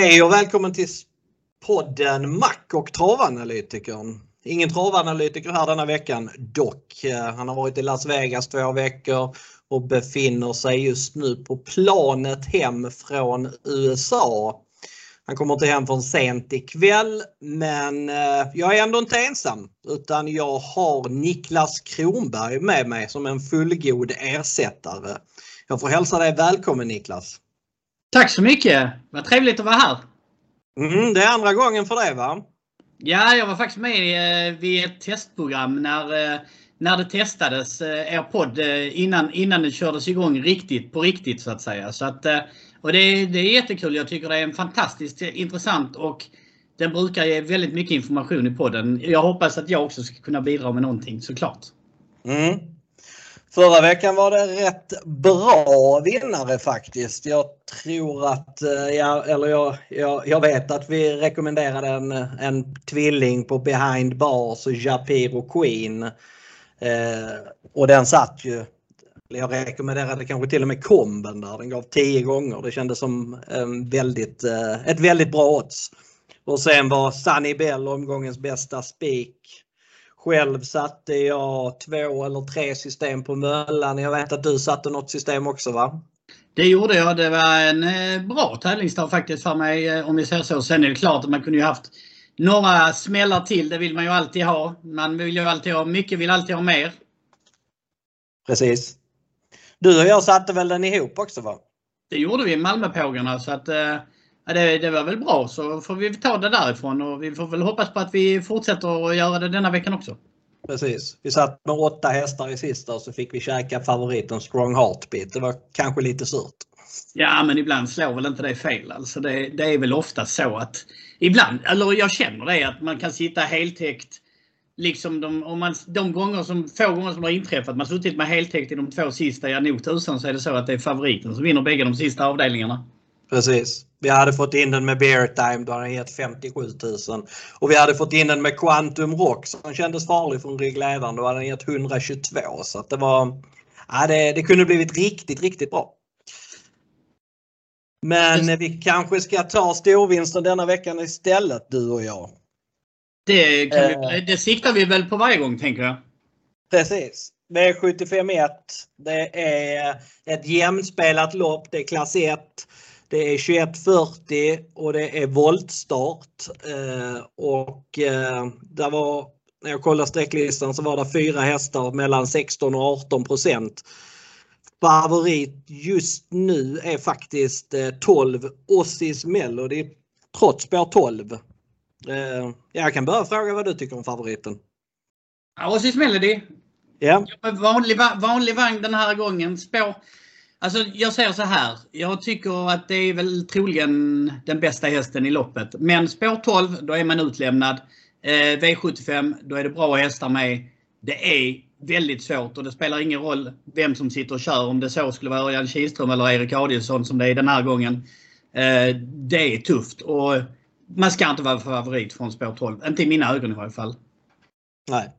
Hej och välkommen till podden Mac och travanalytikern. Ingen travanalytiker här denna veckan dock. Eh, han har varit i Las Vegas två veckor och befinner sig just nu på planet hem från USA. Han kommer inte hem från sent ikväll men eh, jag är ändå inte ensam utan jag har Niklas Kronberg med mig som en fullgod ersättare. Jag får hälsa dig välkommen Niklas! Tack så mycket! Vad trevligt att vara här! Mm, det är andra gången för dig va? Ja, jag var faktiskt med eh, vid ett testprogram när, eh, när det testades, er podd, innan, innan det kördes igång riktigt på riktigt så att säga. Så att, och det, det är jättekul. Jag tycker det är en fantastiskt intressant och den brukar ge väldigt mycket information i podden. Jag hoppas att jag också ska kunna bidra med någonting såklart. Mm. Förra veckan var det rätt bra vinnare faktiskt. Jag tror att, eh, ja, eller jag, jag, jag vet att vi rekommenderade en, en tvilling på Behind Bars och Japiro Queen. Eh, och den satt ju jag rekommenderade kanske till och med komben där. Den gav 10 gånger. Det kändes som en väldigt, eh, ett väldigt bra odds. Och sen var Sunny Bell omgångens bästa spik. Själv satte jag två eller tre system på Möllan. Jag vet att du satte något system också va? Det gjorde jag. Det var en eh, bra tävlingsdag faktiskt för mig eh, om vi säger så. Sen är det klart att man kunde ju haft några smällar till. Det vill man ju alltid ha. Man vill ju alltid ha mycket, vill alltid ha mer. Precis. Du och jag satte väl den ihop också va? Det gjorde vi, Malmöpågarna. Så att, eh, det, det, var väl bra så får vi ta det därifrån och vi får väl hoppas på att vi fortsätter att göra det denna veckan också. Precis. Vi satt med åtta hästar i sista och så fick vi käka favoriten Strong Heartbeat. Det var kanske lite surt. Ja men ibland slår väl inte det fel. Alltså det, det är väl ofta så att ibland, eller jag känner det att man kan sitta heltäckt liksom de, om man, de gånger som, få gånger som har inträffat, man suttit med heltäckt i de två sista, ja nog tusan så är det så att det är favoriten som vinner bägge de sista avdelningarna. Precis. Vi hade fått in den med Bear Time, då hade den gett 57 000. Och vi hade fått in den med Quantum Rock som kändes farlig från ryggledaren, då hade den gett 122. Så det var, ja, det, det kunde blivit riktigt, riktigt bra. Men vi kanske ska ta storvinsten denna veckan istället du och jag. Det, kan vi, eh. det siktar vi väl på varje gång tänker jag. Precis. V751. Det är ett jämnspelat lopp. Det är klass 1. Det är 2140 och det är voltstart. Eh, och eh, där var, när jag kollade sträcklistan så var det fyra hästar mellan 16 och 18 procent. Favorit just nu är faktiskt 12 Ossis Melody trots spår 12. Eh, jag kan börja fråga vad du tycker om favoriten. Oasis Melody. Ja. Vanlig, vanlig vagn den här gången. Spår. Alltså jag säger så här. Jag tycker att det är väl troligen den bästa hästen i loppet. Men spår 12, då är man utlämnad. Eh, V75, då är det bra hästar med. Det är väldigt svårt och det spelar ingen roll vem som sitter och kör. Om det så skulle vara Örjan Kihlström eller Erik Adielsson som det är den här gången. Eh, det är tufft. Och man ska inte vara favorit från spår 12. Inte i mina ögon i varje fall. Nej.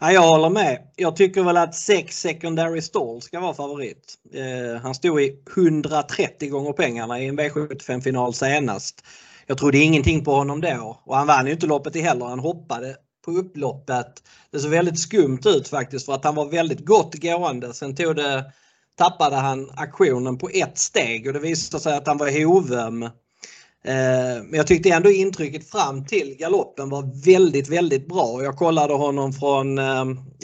Ja, jag håller med. Jag tycker väl att 6 secondary stall ska vara favorit. Eh, han stod i 130 gånger pengarna i en V75 final senast. Jag trodde ingenting på honom då och han vann ju inte loppet i heller. Han hoppade på upploppet. Det såg väldigt skumt ut faktiskt för att han var väldigt gott gående. Sen tog det, tappade han aktionen på ett steg och det visade sig att han var hovöm Eh, men jag tyckte ändå intrycket fram till galoppen var väldigt, väldigt bra. Jag kollade honom från eh,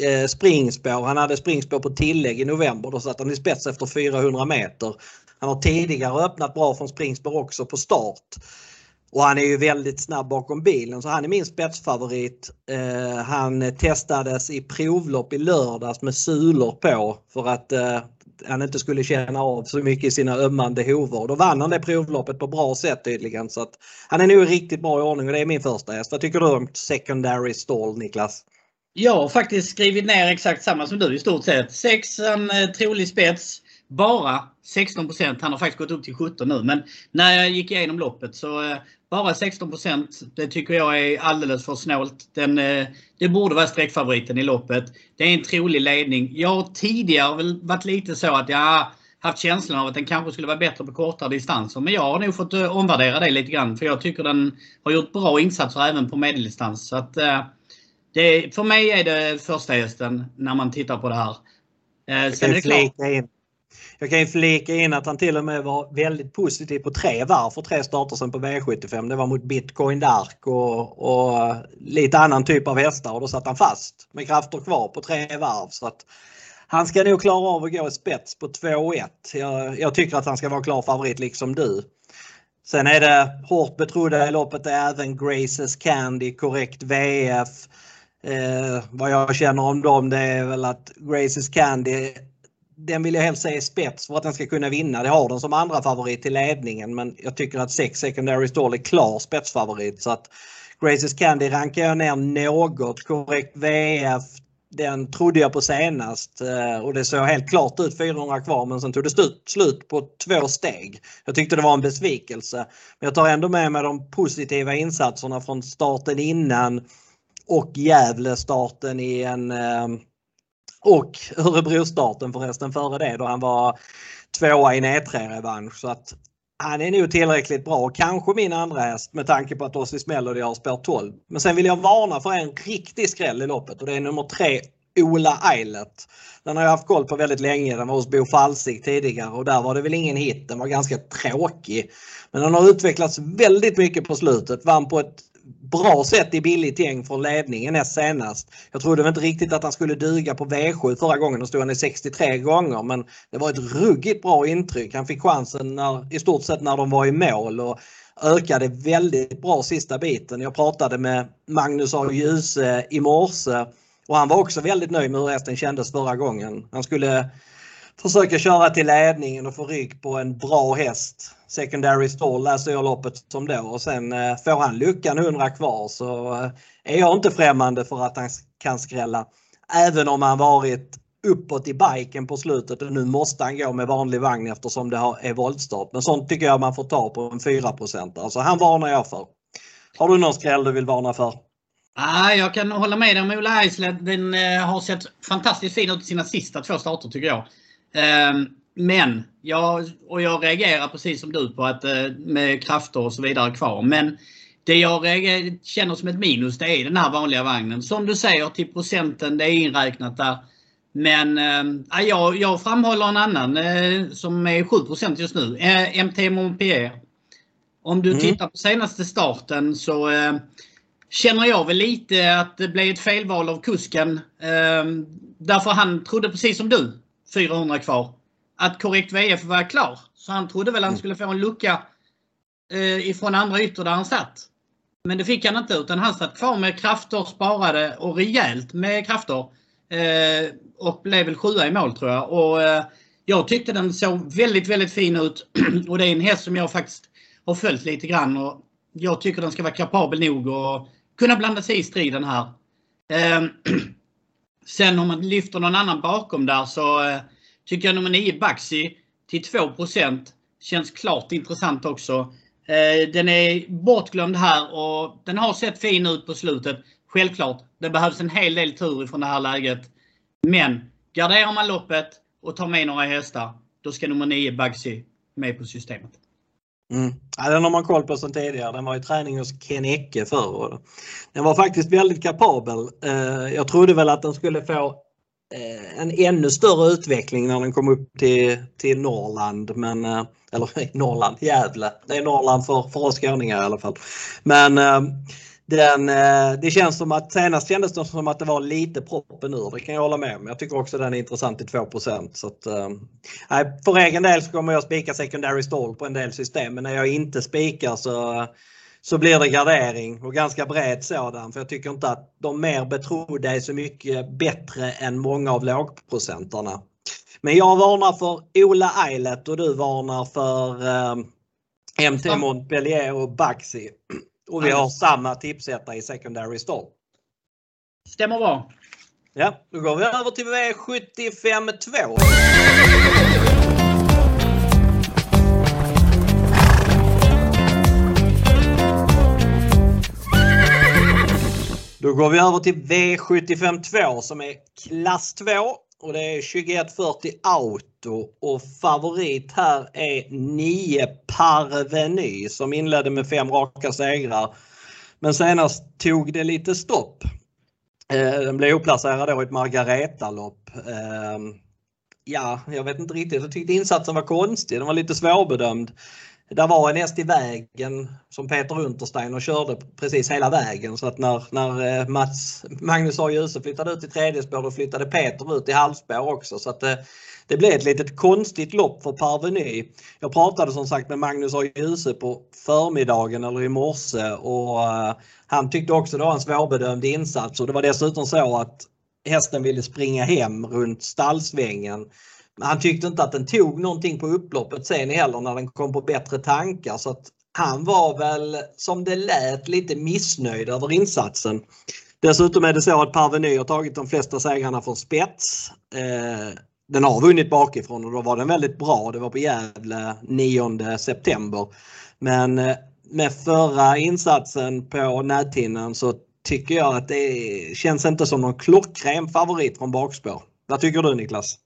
eh, springspår. Han hade springspår på tillägg i november. Då satt han i spets efter 400 meter. Han har tidigare öppnat bra från springspår också på start. Och han är ju väldigt snabb bakom bilen så han är min spetsfavorit. han testades i provlopp i lördags med sulor på för att han inte skulle känna av så mycket i sina ömmande hovar. Då vann han det provloppet på bra sätt tydligen. Så att han är nog riktigt bra i ordning och det är min första häst. Vad tycker du om secondary stall Niklas? Jag har faktiskt skrivit ner exakt samma som du i stort sett. Sex en eh, trolig spets. Bara 16% Han har faktiskt gått upp till 17 nu. Men när jag gick igenom loppet så eh, bara 16% Det tycker jag är alldeles för snålt. Den, eh, det borde vara sträckfavoriten i loppet. Det är en trolig ledning. Jag har tidigare väl varit lite så att ja, haft känslan av att den kanske skulle vara bättre på kortare distanser. Men jag har nog fått eh, omvärdera det lite grann. För jag tycker den har gjort bra insatser även på medeldistans. Så att, eh, det, för mig är det första hästen när man tittar på det här. Eh, sen är det klart. Jag kan ju flika in att han till och med var väldigt positiv på tre varv för tre starter sen på V75. Det var mot Bitcoin Dark och, och lite annan typ av hästar och då satt han fast med krafter kvar på tre varv. Så att han ska nog klara av att gå i spets på 2-1. Jag, jag, tycker att han ska vara klar favorit liksom du. Sen är det hårt betrodda i loppet är även Graces Candy, korrekt VF. Eh, vad jag känner om dem det är väl att Graces Candy den vill jag helst se i spets för att den ska kunna vinna. Det har den som andra favorit till ledningen men jag tycker att 6 Secondary Stall är klar spetsfavorit så att Graces Candy rankar jag ner något. Korrekt VF den trodde jag på senast eh, och det såg helt klart ut 400 kvar men sen tog det slut på två steg. Jag tyckte det var en besvikelse. Men jag tar ändå med mig de positiva insatserna från starten innan och Gävle-starten i en eh, och Örebro-starten förresten före det då han var tvåa i en E3-revansch. Så att han är nog tillräckligt bra. Kanske min andra häst med tanke på att Ossis Melody har spår 12. Men sen vill jag varna för en riktig skräll i loppet och det är nummer tre Ola Eilert. Den har jag haft koll på väldigt länge. Den var hos Bo Falsig tidigare och där var det väl ingen hit. Den var ganska tråkig. Men den har utvecklats väldigt mycket på slutet. Vann på ett bra sätt i billigt gäng från ledningen näst senast. Jag trodde inte riktigt att han skulle duga på V7 förra gången. Då stod han i 63 gånger men det var ett ruggigt bra intryck. Han fick chansen när, i stort sett när de var i mål och ökade väldigt bra sista biten. Jag pratade med Magnus A. Djuse i morse och han var också väldigt nöjd med hur hästen kändes förra gången. Han skulle försöka köra till ledningen och få rygg på en bra häst. Secondary stall läser jag loppet som då och sen eh, får han luckan 100 kvar så eh, är jag inte främmande för att han kan skrälla. Även om han varit uppåt i biken på slutet och nu måste han gå med vanlig vagn eftersom det är voltstart. Men sånt tycker jag man får ta på en 4% Alltså han varnar jag för. Har du någon skräll du vill varna för? Ah, jag kan hålla med dig om Ola Eisled. Den eh, har sett fantastiskt fin ut i sina sista två starter tycker jag. Eh, men, jag, och jag reagerar precis som du på att eh, med krafter och så vidare kvar. Men det jag reagerar, känner som ett minus det är den här vanliga vagnen. Som du säger till procenten, det är inräknat där. Men äh, jag, jag framhåller en annan äh, som är 7% just nu. Äh, MT Montpellier. Om du mm. tittar på senaste starten så äh, känner jag väl lite att det blev ett felval av kusken. därför han trodde precis som du, 400 kvar att korrekt VF var klar. Så han trodde väl han mm. skulle få en lucka eh, ifrån andra ytter där han satt. Men det fick han inte utan han satt kvar med krafter sparade och rejält med krafter. Eh, och blev väl sjua i mål tror jag. Och, eh, jag tyckte den såg väldigt, väldigt fin ut. och det är en häst som jag faktiskt har följt lite grann. Och jag tycker den ska vara kapabel nog och kunna blanda sig i striden här. Eh, sen om man lyfter någon annan bakom där så eh, Tycker jag nummer 9 Baxi till 2% känns klart intressant också. Eh, den är bortglömd här och den har sett fin ut på slutet. Självklart, det behövs en hel del tur ifrån det här läget. Men garderar man loppet och tar med några hästar, då ska nummer 9 Baxi med på systemet. Mm. Ja, den har man koll på sedan tidigare. Den var i träning hos Ken Ecke förr. Den var faktiskt väldigt kapabel. Eh, jag trodde väl att den skulle få Eh, en ännu större utveckling när den kom upp till, till Norrland. Men, eh, eller Norrland, Gävle. Det är Norrland för, för oss skåningar i alla fall. Men eh, den, det känns som att senast kändes det som att det var lite proppen ur. Det kan jag hålla med om. Jag tycker också den är intressant i 2 så att, nej, För egen del så kommer jag spika secondary stall på en del system men när jag inte spikar så så blir det gardering och ganska bred sådan. För jag tycker inte att de mer betrodda är så mycket bättre än många av lågprocentarna. Men jag varnar för Ola Eilert och du varnar för eh, MT Montpellier och Baxi. Och vi har samma tipsättare i Secondary Stall. Stämmer bra. Ja, då går vi över till V75 2. Då går vi över till V75 2 som är klass 2. och det är 2140 Auto och favorit här är 9 Parveny som inledde med fem raka segrar. Men senast tog det lite stopp. Eh, den blev oplacerad då i ett Margareta-lopp. Ehm, ja, jag vet inte riktigt. Jag tyckte insatsen var konstig. Den var lite svårbedömd. Det var en häst i vägen som Peter Untersteiner körde precis hela vägen så att när, när eh, Mats, Magnus A. Djuse flyttade ut i tredje spår då flyttade Peter ut i halvspår också så att det, det blev ett litet konstigt lopp för Parveny. Jag pratade som sagt med Magnus A. Djuse på förmiddagen eller i morse och uh, han tyckte också det var en svårbedömd insats och det var dessutom så att hästen ville springa hem runt stallsvängen han tyckte inte att den tog någonting på upploppet sen heller när den kom på bättre tankar så att han var väl som det lät lite missnöjd över insatsen. Dessutom är det så att Parveny har tagit de flesta segrarna från spets. Eh, den har vunnit bakifrån och då var den väldigt bra. Det var på Gävle 9 september. Men eh, med förra insatsen på näthinnan så tycker jag att det känns inte som någon klockren favorit från bakspår. Vad tycker du Niklas?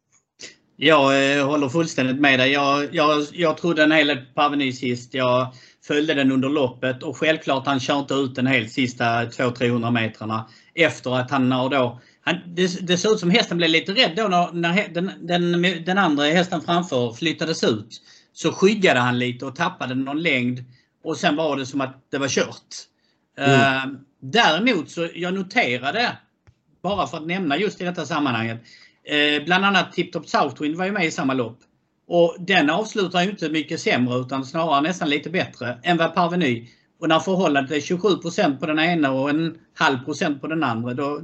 Jag eh, håller fullständigt med dig. Jag, jag, jag trodde en hel del på Aveny sist. Jag följde den under loppet och självklart han kör inte ut den helt sista 200-300 metrarna efter att han har då han, det, det såg ut som hästen blev lite rädd då när, när den, den, den andra hästen framför flyttades ut. Så skyggade han lite och tappade någon längd och sen var det som att det var kört. Mm. Uh, däremot så jag noterade, bara för att nämna just i detta sammanhanget, Eh, bland annat Tip Top Southwind var ju med i samma lopp. Och den avslutar ju inte mycket sämre utan snarare nästan lite bättre än vad Parveny. Och när förhållandet är 27% på den ena och en halv procent på den andra då,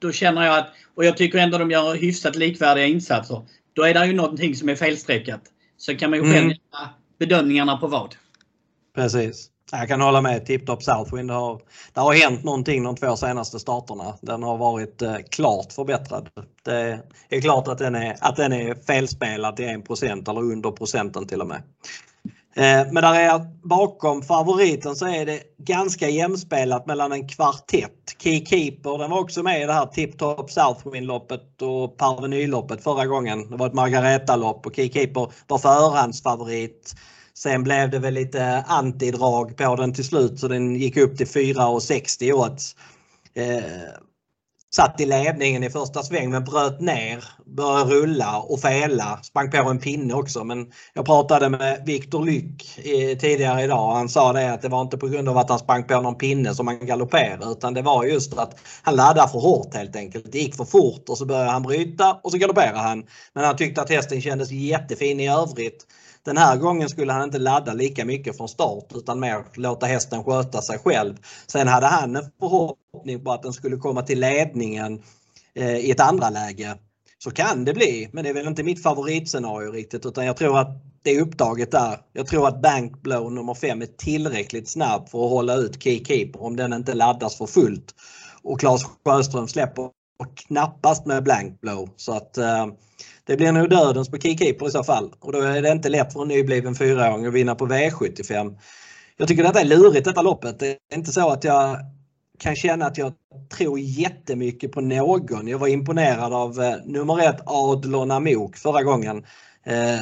då känner jag att, och jag tycker ändå de gör hyfsat likvärdiga insatser. Då är det ju någonting som är felstreckat. Så kan man ju själv mm. bedömningarna på vad. Precis. Jag kan hålla med. Tiptop Southwind har, det har hänt någonting de två senaste starterna. Den har varit eh, klart förbättrad. Det är klart att den är, att den är felspelad till 1% eller under procenten till och med. Eh, men där är bakom favoriten så är det ganska jämspelat mellan en kvartett. Keykeeper den var också med i det här Tiptop Southwind-loppet och Parvenyloppet förra gången. Det var ett Margareta-lopp och Keykeeper var förhandsfavorit. Sen blev det väl lite antidrag på den till slut så den gick upp till 4,60 odds. Eh, satt i ledningen i första sväng men bröt ner, började rulla och fela. Sprang på en pinne också men jag pratade med Viktor Lyck eh, tidigare idag och han sa det att det var inte på grund av att han sprang på någon pinne som han galopperade utan det var just att han laddade för hårt helt enkelt. Det gick för fort och så började han bryta och så galopperade han. Men han tyckte att hästen kändes jättefin i övrigt. Den här gången skulle han inte ladda lika mycket från start utan mer låta hästen sköta sig själv. Sen hade han en förhoppning på att den skulle komma till ledningen eh, i ett andra läge. Så kan det bli, men det är väl inte mitt favoritscenario riktigt utan jag tror att det är upptaget där. Jag tror att Bankblow nummer 5 är tillräckligt snabb för att hålla ut Keykeeper om den inte laddas för fullt. Och Claes Sjöström släpper knappast med Blankblow så att eh, det blir nog dödens på keykeeper i så fall och då är det inte lätt för en nybliven fyraåring att vinna på V75. Jag tycker detta är lurigt detta loppet. Det är inte så att jag kan känna att jag tror jättemycket på någon. Jag var imponerad av eh, nummer ett Adlon Amok förra gången. Eh,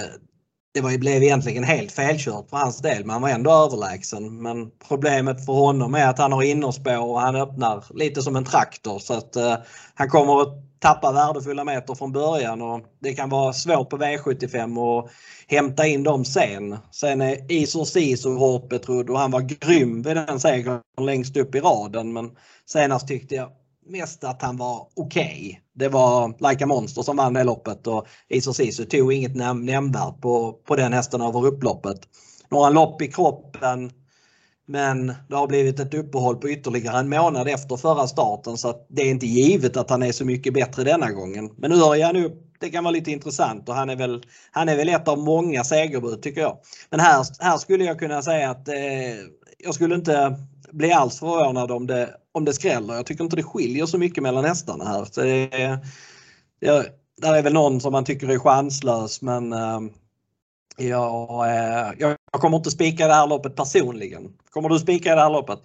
det var, blev egentligen helt felkört för hans del men han var ändå överlägsen. Men problemet för honom är att han har innerspår och han öppnar lite som en traktor så att eh, han kommer att tappa värdefulla meter från början och det kan vara svårt på V75 att hämta in dem sen. Sen är Isor Sisu hårt betrodd och han var grym vid den segern längst upp i raden men senast tyckte jag mest att han var okej. Okay. Det var Like a Monster som vann det loppet och Isor Sisu tog inget näm nämnvärt på, på den hästen över upploppet. Några lopp i kroppen men det har blivit ett uppehåll på ytterligare en månad efter förra starten så att det är inte givet att han är så mycket bättre denna gången. Men nu hör jag nu, det kan vara lite intressant och han är väl, han är väl ett av många segerbud tycker jag. Men här, här skulle jag kunna säga att eh, jag skulle inte bli alls förvånad om det, om det skräller. Jag tycker inte det skiljer så mycket mellan hästarna här. Så det, det, där är väl någon som man tycker är chanslös men eh, jag, eh, jag kommer inte spika det här loppet personligen. Kommer du spika det här loppet?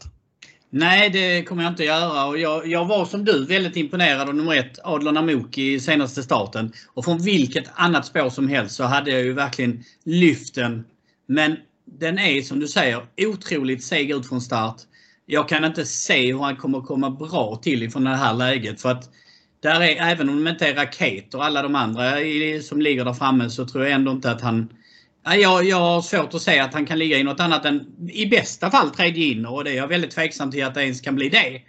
Nej, det kommer jag inte göra. Och jag, jag var som du väldigt imponerad av nummer ett, Adler Amok, i senaste starten. Och från vilket annat spår som helst så hade jag ju verkligen lyft den. Men den är som du säger otroligt seg ut från start. Jag kan inte se hur han kommer komma bra till ifrån det här läget. För att där är, även om de inte är raket och alla de andra i, som ligger där framme så tror jag ändå inte att han jag, jag har svårt att säga att han kan ligga i något annat än i bästa fall tredje in och det är jag väldigt tveksam till att det ens kan bli det.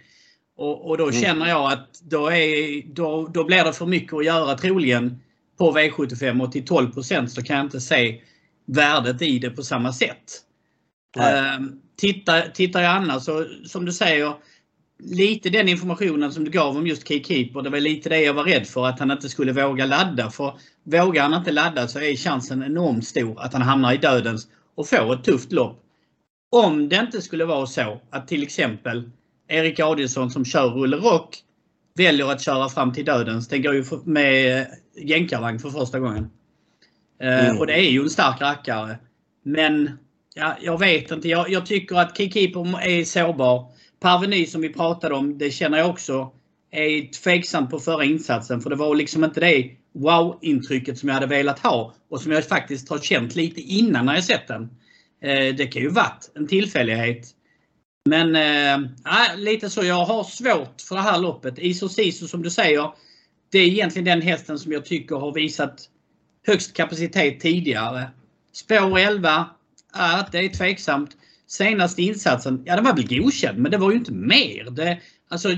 Och, och då mm. känner jag att då, är, då, då blir det för mycket att göra troligen på V75 och till 12% så kan jag inte se värdet i det på samma sätt. Uh, tittar, tittar jag annars så som du säger lite den informationen som du gav om just Keykeeper, det var lite det jag var rädd för att han inte skulle våga ladda. För vågar han inte ladda så är chansen enormt stor att han hamnar i dödens och får ett tufft lopp. Om det inte skulle vara så att till exempel Erik Adielsson som kör Rulle Rock väljer att köra fram till dödens. Den går ju med jänkarvagn för första gången. Eh, mm. Och det är ju en stark rackare. Men ja, jag vet inte. Jag, jag tycker att Keykeeper är sårbar. Parveny som vi pratade om, det känner jag också är tveksamt på förra insatsen. För det var liksom inte det wow-intrycket som jag hade velat ha och som jag faktiskt har känt lite innan när jag sett den. Eh, det kan ju varit en tillfällighet. Men äh, lite så. Jag har svårt för det här loppet. Iso Siso som du säger. Det är egentligen den hästen som jag tycker har visat högst kapacitet tidigare. Spår 11. äh, det är tveksamt. Senaste insatsen, ja den var väl godkänd men det var ju inte mer. Det, alltså,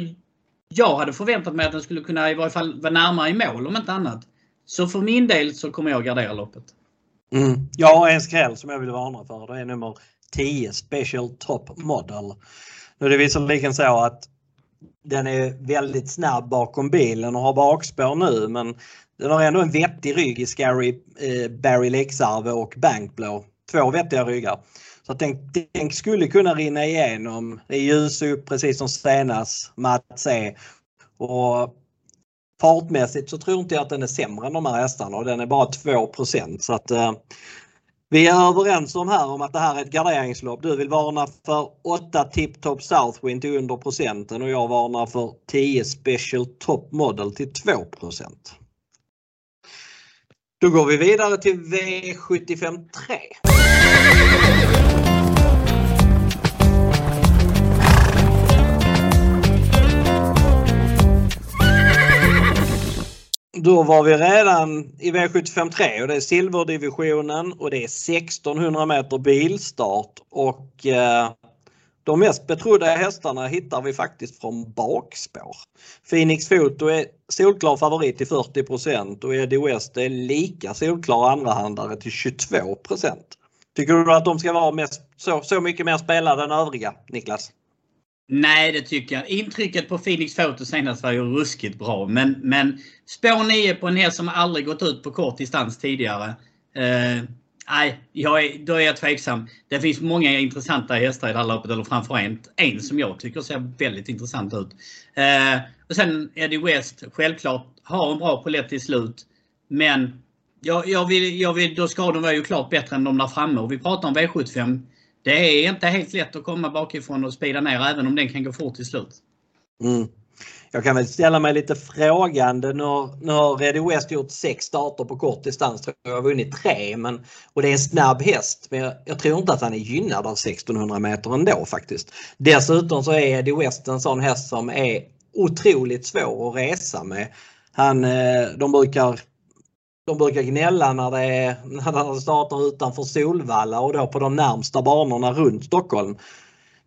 jag hade förväntat mig att den skulle kunna i varje fall vara närmare i mål om inte annat. Så för min del så kommer jag gardera loppet. Mm. Jag har en skräll som jag vill varna för. Det är nummer 10 Special Top Model. Nu är det visserligen så att den är väldigt snabb bakom bilen och har bakspår nu men den har ändå en vettig rygg i Scary eh, Barry Leksarve och Bankblow. Två vettiga ryggar. Så tänk, den, skulle kunna rinna igenom. Det är ljus upp precis som senast Mats är. Och fartmässigt så tror inte jag att den är sämre än de här hästarna och den är bara 2% så att eh, vi är överens om här om att det här är ett garderingslopp. Du vill varna för 8 Tip Top Southwind till under procenten och jag varnar för 10 Special Top Model till 2 då går vi vidare till V75 3. Då var vi redan i V75 3 och det är silverdivisionen och det är 1600 meter bilstart och eh, de mest betrodda hästarna hittar vi faktiskt från bakspår. Phoenix Foto är solklar favorit till 40% och Eddie West är lika solklar andrahandare till 22% Tycker du att de ska vara mest, så, så mycket mer spelade än övriga, Niklas? Nej, det tycker jag. Intrycket på Phoenix Photo senast var ju ruskigt bra. Men, men spår 9 på en häst som aldrig gått ut på kort distans tidigare. Eh, nej, jag är, då är jag tveksam. Det finns många intressanta hästar i det här loppet, eller framförallt en som jag tycker ser väldigt intressant ut. Eh, och sen Eddie West, självklart, har en bra polett till slut. Men jag, jag vill, jag vill, då ska de vara ju klart bättre än de där framme. Och vi pratar om V75 det är inte helt lätt att komma bakifrån och spida ner även om den kan gå fort till slut. Mm. Jag kan väl ställa mig lite frågande. Nu har, nu har Ready West gjort sex starter på kort distans. Jag har vunnit tre men, och det är en snabb häst. Men jag, jag, tror inte att han är gynnad av 1600 meter ändå faktiskt. Dessutom så är Eddie West en sån häst som är otroligt svår att resa med. Han, eh, de brukar de brukar gnälla när det, är, när det startar utanför Solvalla och då på de närmsta banorna runt Stockholm.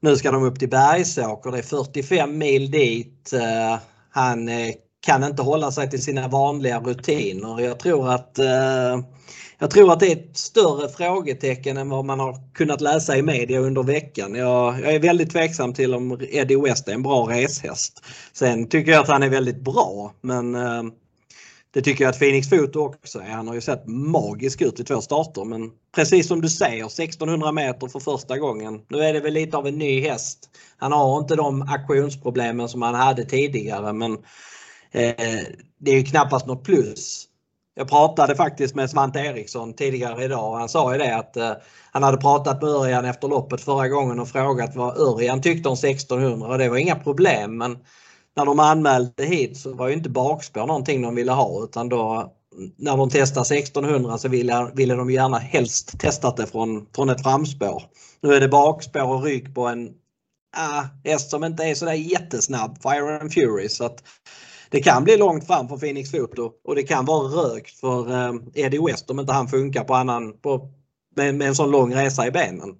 Nu ska de upp till Bergsåker, det är 45 mil dit. Eh, han eh, kan inte hålla sig till sina vanliga rutiner. Jag tror att eh, jag tror att det är ett större frågetecken än vad man har kunnat läsa i media under veckan. Jag, jag, är väldigt tveksam till om Eddie West är en bra reshäst. Sen tycker jag att han är väldigt bra men det tycker jag att Phoenix Foto också är. Han har ju sett magisk ut i två starter men precis som du säger 1600 meter för första gången. Nu är det väl lite av en ny häst. Han har inte de aktionsproblemen som han hade tidigare men eh, det är ju knappast något plus Jag pratade faktiskt med Svante Eriksson tidigare idag och han sa ju det att eh, han hade pratat med Örjan efter loppet förra gången och frågat vad Örjan tyckte om 1600 och det var inga problem men när de anmälde hit så var ju inte bakspår någonting de ville ha utan då när de testade 1600 så ville, ville de gärna helst testat det från, från ett framspår. Nu är det bakspår och rygg på en ah, häst som inte är sådär jättesnabb, Fire and Fury. Så att det kan bli långt fram för Phoenix Foto och det kan vara rökt för eh, Eddie West om inte han funkar på annan, på, med, med en sån lång resa i benen.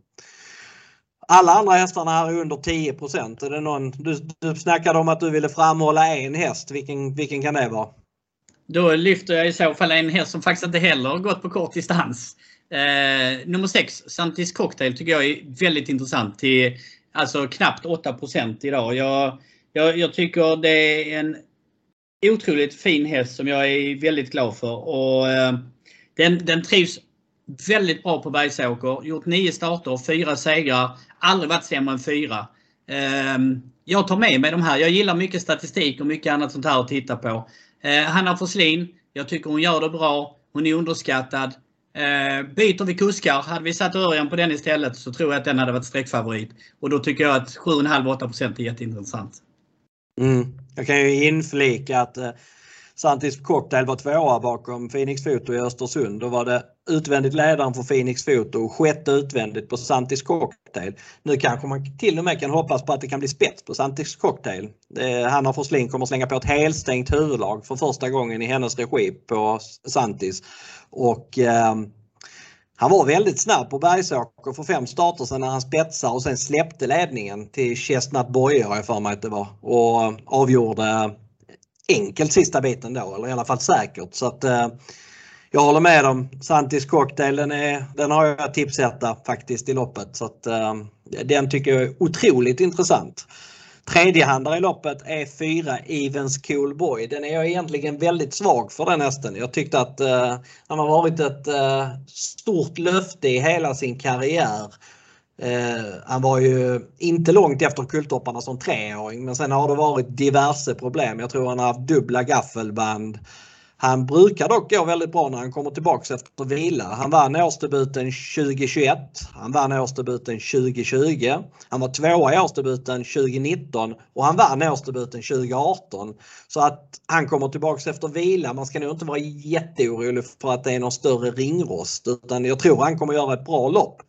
Alla andra hästarna här är under 10 Är det någon, du, du snackade om att du ville framhålla en häst. Vilken, vilken kan det vara? Då lyfter jag i så fall en häst som faktiskt inte heller gått på kort distans. Eh, nummer 6, Santis Cocktail, tycker jag är väldigt intressant. Till, alltså knappt 8% idag. Jag, jag, jag tycker det är en otroligt fin häst som jag är väldigt glad för. Och, eh, den, den trivs väldigt bra på Bergsåker. Gjort nio starter, fyra segrar. Aldrig varit sämre än fyra. Ehm, jag tar med mig de här. Jag gillar mycket statistik och mycket annat sånt här att titta på. Ehm, Hanna Forslin, jag tycker hon gör det bra. Hon är underskattad. Ehm, byter vi kuskar, hade vi satt Örjan på den istället så tror jag att den hade varit sträckfavorit. Och då tycker jag att 7,5-8% är jätteintressant. Mm. Jag kan ju inflika att eh, Santis Cocktail var tvåa bakom Phoenix Foto i Östersund. Då var det utvändigt ledaren för Phoenix Foto och sjätte utvändigt på Santis Cocktail. Nu kanske man till och med kan hoppas på att det kan bli spets på Santis Cocktail. Hanna Forslin kommer slänga på ett helstängt huvudlag för första gången i hennes regi på Santis. Och eh, han var väldigt snabb på Bergsåker för fem starter sen när han spetsade och sen släppte ledningen till Chestnut Boye har jag för mig att det var och ehm, avgjorde enkelt sista biten då eller i alla fall säkert. Så att, eh, jag håller med om Santis cocktail den, är, den har jag tipsetta faktiskt i loppet. Så att, eh, den tycker jag är otroligt intressant. Tredjehandare i loppet är 4 Evens Cool Boy. Den är jag egentligen väldigt svag för den hästen. Jag tyckte att eh, han har varit ett eh, stort löfte i hela sin karriär. Eh, han var ju inte långt efter kultopparna som treåring men sen har det varit diverse problem. Jag tror han har haft dubbla gaffelband. Han brukar dock gå väldigt bra när han kommer tillbaks efter vila. Han vann årsdebuten 2021. Han vann årsdebuten 2020. Han var tvåa i årsdebuten 2019 och han vann årsdebuten 2018. Så att han kommer tillbaks efter vila. Man ska nog inte vara jätteorolig för att det är någon större ringrost utan jag tror han kommer göra ett bra lopp.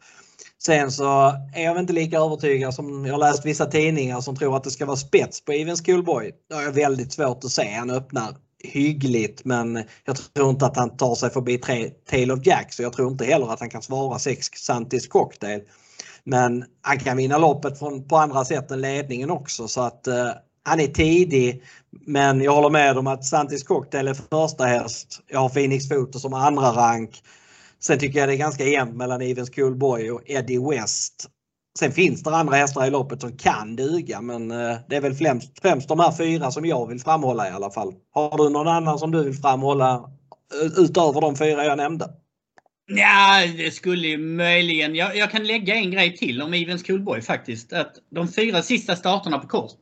Sen så är jag inte lika övertygad som jag läst vissa tidningar som tror att det ska vara spets på Even Schoolboy. Det har jag väldigt svårt att se. Han öppnar hyggligt men jag tror inte att han tar sig förbi tre Tail of Jack så jag tror inte heller att han kan svara sex Santis Cocktail. Men han kan vinna loppet från, på andra sätt än ledningen också så att eh, han är tidig. Men jag håller med om att Santis Cocktail är första häst. Jag har Phoenix Foto som andra rank. Sen tycker jag det är ganska jämnt mellan Even Schoolboy och Eddie West. Sen finns det andra hästar i loppet som kan duga men eh, det är väl främst, främst de här fyra som jag vill framhålla i alla fall. Har du någon annan som du vill framhålla eh, utöver de fyra jag nämnde? Ja, det skulle ju möjligen. Jag, jag, kan lägga en grej till om Even Schoolboy faktiskt. Att de fyra sista starterna på kort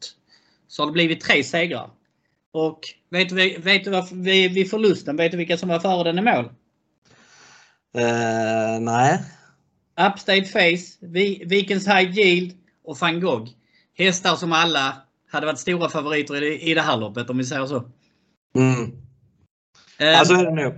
så har det blivit tre segrar. Och vet du, vet du varför, vid, vid förlusten, vet du vilka som var före den i mål? Uh, nej. Upstate Face, Vikens High Yield och van Gogh. Hästar som alla hade varit stora favoriter i det här loppet om vi säger så. Mm. Uh, alltså är det nog.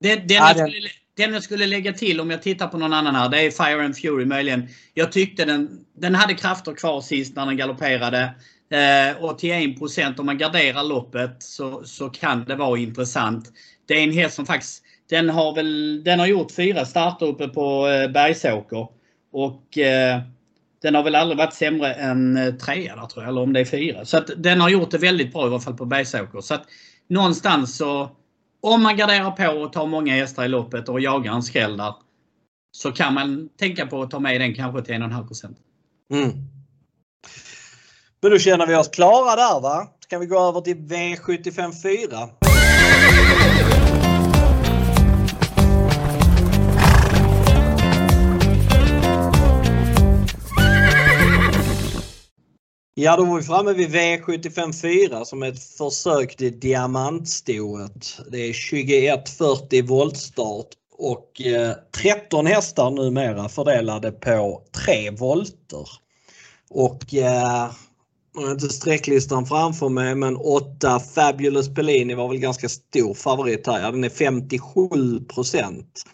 Den, den, ja, jag skulle, den jag skulle lägga till om jag tittar på någon annan här, det är Fire and Fury möjligen. Jag tyckte den, den hade krafter kvar sist när den galopperade. Eh, och till 1 om man garderar loppet så, så kan det vara intressant. Det är en häst som faktiskt den har, väl, den har gjort fyra starter uppe på eh, Bergsåker. Och eh, den har väl aldrig varit sämre än eh, trea där tror jag, eller om det är fyra. Så att den har gjort det väldigt bra i alla fall på Bergsåker. Så att någonstans så, om man garderar på och tar många hästar i loppet och jagar en skräll där, så kan man tänka på att ta med den kanske till 1,5 mm. Men då känner vi oss klara där va? Ska vi gå över till V75 4? Ja, då var vi framme vid V754 som är ett försök till diamantstoet. Det är 2140 voltstart och eh, 13 hästar numera fördelade på 3 volter. Och eh, jag har inte sträcklistan framför mig men 8 Fabulous Pellini var väl ganska stor favorit här. Ja, den är 57 procent.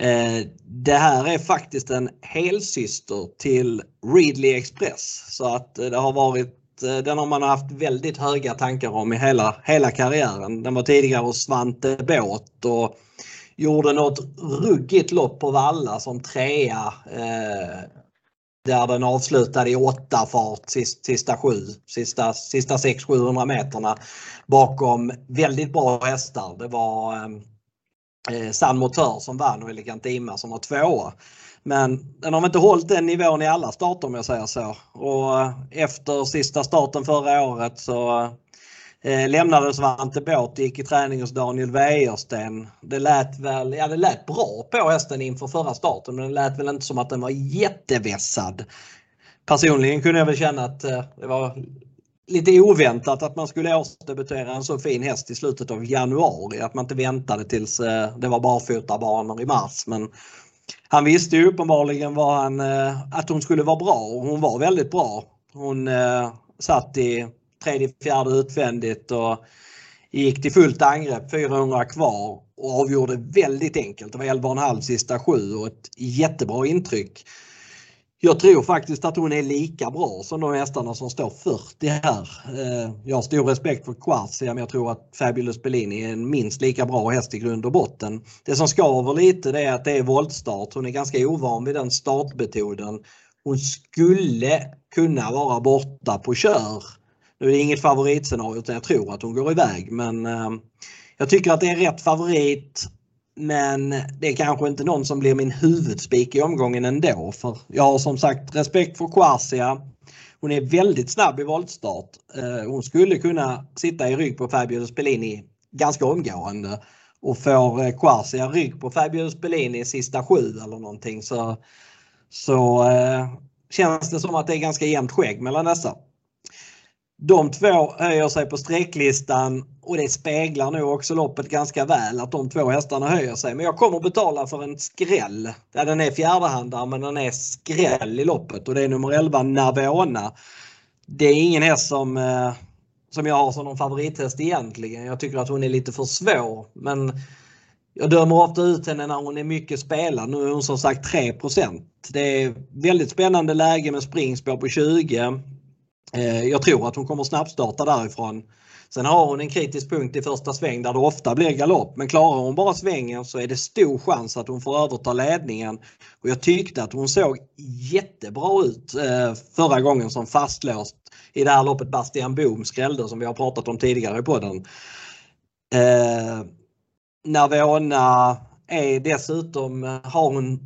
Eh, det här är faktiskt en helsyster till Readly Express så att eh, det har varit eh, den har man haft väldigt höga tankar om i hela, hela karriären. Den var tidigare hos Svante Båt och gjorde något ruggigt lopp på Valla som trea. Eh, där den avslutade i åtta fart sista, sista sju, sista, sista 600-700 meterna bakom väldigt bra hästar. Det var eh, Eh, San Motör som vann och Elegantima som var tvåa. Men den har inte hållit den nivån i alla starter om jag säger så. Och eh, efter sista starten förra året så eh, lämnade Svante Båt och gick i träning hos Daniel Wäjersten. Det lät väl, ja det lät bra på hästen inför förra starten men det lät väl inte som att den var jättevässad. Personligen kunde jag väl känna att eh, det var lite oväntat att man skulle årsdebutera en så fin häst i slutet av januari. Att man inte väntade tills eh, det var barfotabanor i mars. Men han visste ju uppenbarligen vad han, eh, att hon skulle vara bra och hon var väldigt bra. Hon eh, satt i tredje, fjärde utvändigt och gick till fullt angrepp, 400 kvar och avgjorde väldigt enkelt. Det var 11,5 sista sju och ett jättebra intryck. Jag tror faktiskt att hon är lika bra som de hästarna som står 40 här. Eh, jag har stor respekt för Quartzia men jag tror att Fabulous Bellini är en minst lika bra häst i grund och botten. Det som skaver lite det är att det är voltstart. Hon är ganska ovan vid den startmetoden. Hon skulle kunna vara borta på kör. Nu är det inget favoritscenario utan jag tror att hon går iväg men eh, jag tycker att det är rätt favorit men det är kanske inte någon som blir min huvudspik i omgången ändå. För jag har som sagt respekt för Quasia. Hon är väldigt snabb i voltstart. Eh, hon skulle kunna sitta i rygg på Fabio Spellini ganska omgående. Och får eh, Quasia rygg på Fabio Spellini sista sju eller någonting så, så eh, känns det som att det är ganska jämnt skägg mellan dessa. De två höjer sig på sträcklistan och det speglar nog också loppet ganska väl att de två hästarna höjer sig. Men jag kommer betala för en skräll. Ja, den är fjärdehandare men den är skräll i loppet och det är nummer 11 Navona. Det är ingen häst som, eh, som jag har som någon favorithäst egentligen. Jag tycker att hon är lite för svår men jag dömer ofta ut henne när hon är mycket spelad. Nu är hon som sagt 3% Det är väldigt spännande läge med springspår på 20. Eh, jag tror att hon kommer snabbstarta därifrån. Sen har hon en kritisk punkt i första sväng där det ofta blir galopp men klarar hon bara svängen så är det stor chans att hon får överta ledningen. Och Jag tyckte att hon såg jättebra ut eh, förra gången som fastlåst i det här loppet Bastian Boom skrällde som vi har pratat om tidigare i podden. Eh, Navona är dessutom, har hon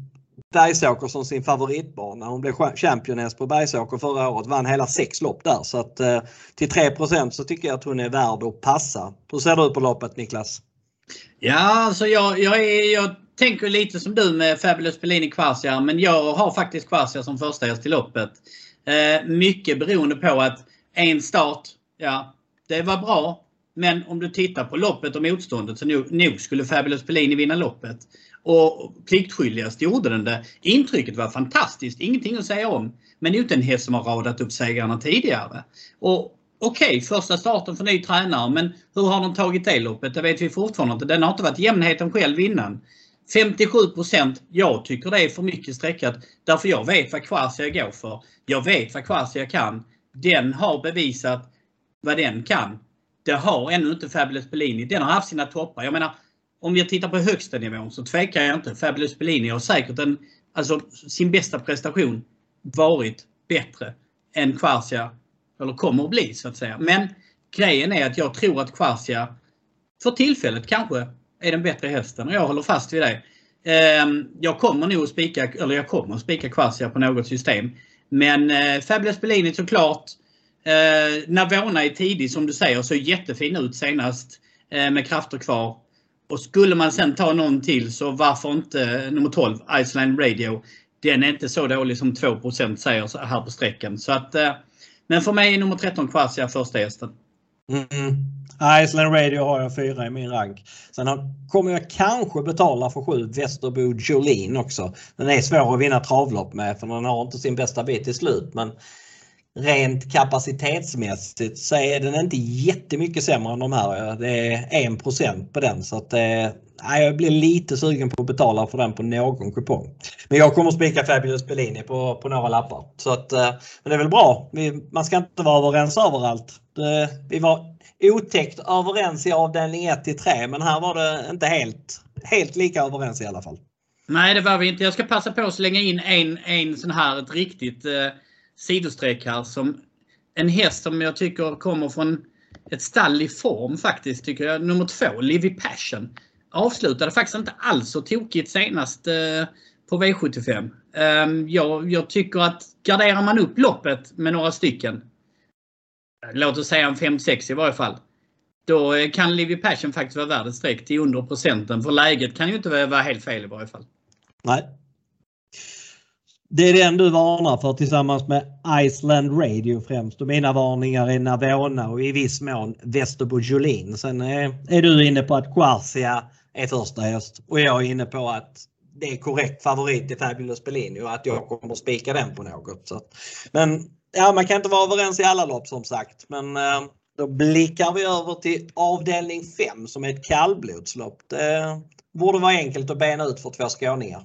Bergsåker som sin favoritbana. Hon blev championess på Bergsåker förra året. Vann hela sex lopp där. Så att, eh, till 3% så tycker jag att hon är värd att passa. Hur ser du på loppet Niklas? Ja, alltså jag, jag, är, jag tänker lite som du med Fabulous Pellini Quarcia. Men jag har faktiskt Quarcia som första häst i loppet. Eh, mycket beroende på att en start, ja, det var bra. Men om du tittar på loppet och motståndet så nog, nog skulle Fabulous Pellini vinna loppet. Och pliktskyldigast gjorde den det. Intrycket var fantastiskt, ingenting att säga om. Men det är inte en häst som har radat upp segrarna tidigare. Och Okej, okay, första starten för ny tränare, men hur har de tagit det loppet? Det vet vi fortfarande inte. Den har inte varit jämnheten själv innan. 57 jag tycker det är för mycket streckat. Därför jag vet vad Quasia går för. Jag vet vad Quasia kan. Den har bevisat vad den kan. Det har ännu inte Fabulous Bellini. Den har haft sina toppar. Jag menar, om jag tittar på högsta nivån så tvekar jag inte. Fabulous Bellini har säkert en, alltså, sin bästa prestation varit bättre än Quarcia, eller kommer att bli så att säga. Men grejen är att jag tror att Quarcia för tillfället kanske är den bättre hästen och jag håller fast vid det. Ehm, jag kommer nog att spika, eller jag kommer att spika Quarcia på något system. Men eh, Fabulous Bellini såklart. Eh, Navona är tidig som du säger, såg jättefin ut senast eh, med krafter kvar. Och skulle man sen ta någon till så varför inte nummer 12, Iceland Radio. Den är inte så dålig som 2 säger här på sträckan. Så att eh, Men för mig är nummer 13 Quasia första hästen. Mm. Iceland Radio har jag fyra i min rank. Sen kommer jag kanske betala för sju Västerbo Jolene också. Den är svår att vinna travlopp med för den har inte sin bästa bit till slut. Men rent kapacitetsmässigt så är den inte jättemycket sämre än de här. Det är 1 på den så att eh, jag blir lite sugen på att betala för den på någon kupong. Men jag kommer spika Fabulous Bellini på, på några lappar. Så att, eh, men det är väl bra. Vi, man ska inte vara överens överallt. Det, vi var otäckt överens i avdelning 1 till 3 men här var det inte helt, helt lika överens i alla fall. Nej det var vi inte. Jag ska passa på att slänga in en, en sån här, ett riktigt eh, sidostreck här. Som en häst som jag tycker kommer från ett stall i form faktiskt. tycker jag. Nummer två, Livy Passion. Avslutade faktiskt inte alls så tokigt senast eh, på V75. Um, ehm, jag, jag tycker att garderar man upp loppet med några stycken eh, låt oss säga en 5-6 i varje fall. Då eh, kan Livy Passion faktiskt vara värd ett streck till under procenten. För läget kan ju inte vara helt fel i varje fall. Nej. Det är den du varnar för tillsammans med Iceland Radio främst. Och mina varningar är Navona och i viss mån Västerbo Sen är, är du inne på att Quarcia är första häst och jag är inne på att det är korrekt favorit i Fabulous Bellini och att jag kommer spika den på något. Så. Men ja, man kan inte vara överens i alla lopp som sagt. Men eh, då blickar vi över till avdelning 5 som är ett kallblodslopp. Det borde vara enkelt att bena ut för två skåningar.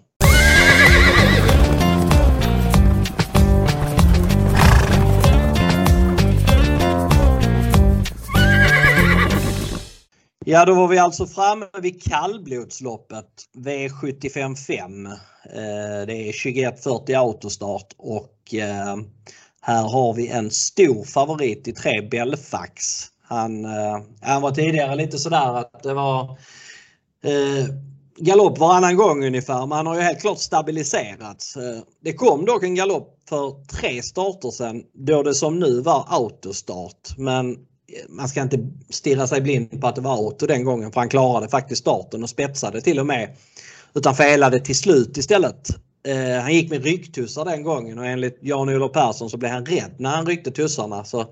Ja, då var vi alltså framme vid kallblodsloppet V755. Eh, det är 2140 autostart och eh, här har vi en stor favorit i tre Belfax. Han, eh, han var tidigare lite sådär att det var galopp varannan gång ungefär men han har ju helt klart stabiliserats. Det kom dock en galopp för tre starter sedan då det som nu var autostart men man ska inte stirra sig blind på att det var auto den gången för han klarade faktiskt starten och spetsade till och med. Utan felade till slut istället. Eh, han gick med rycktussar den gången och enligt Jan-Olof Persson så blev han rädd när han ryckte tussarna. Så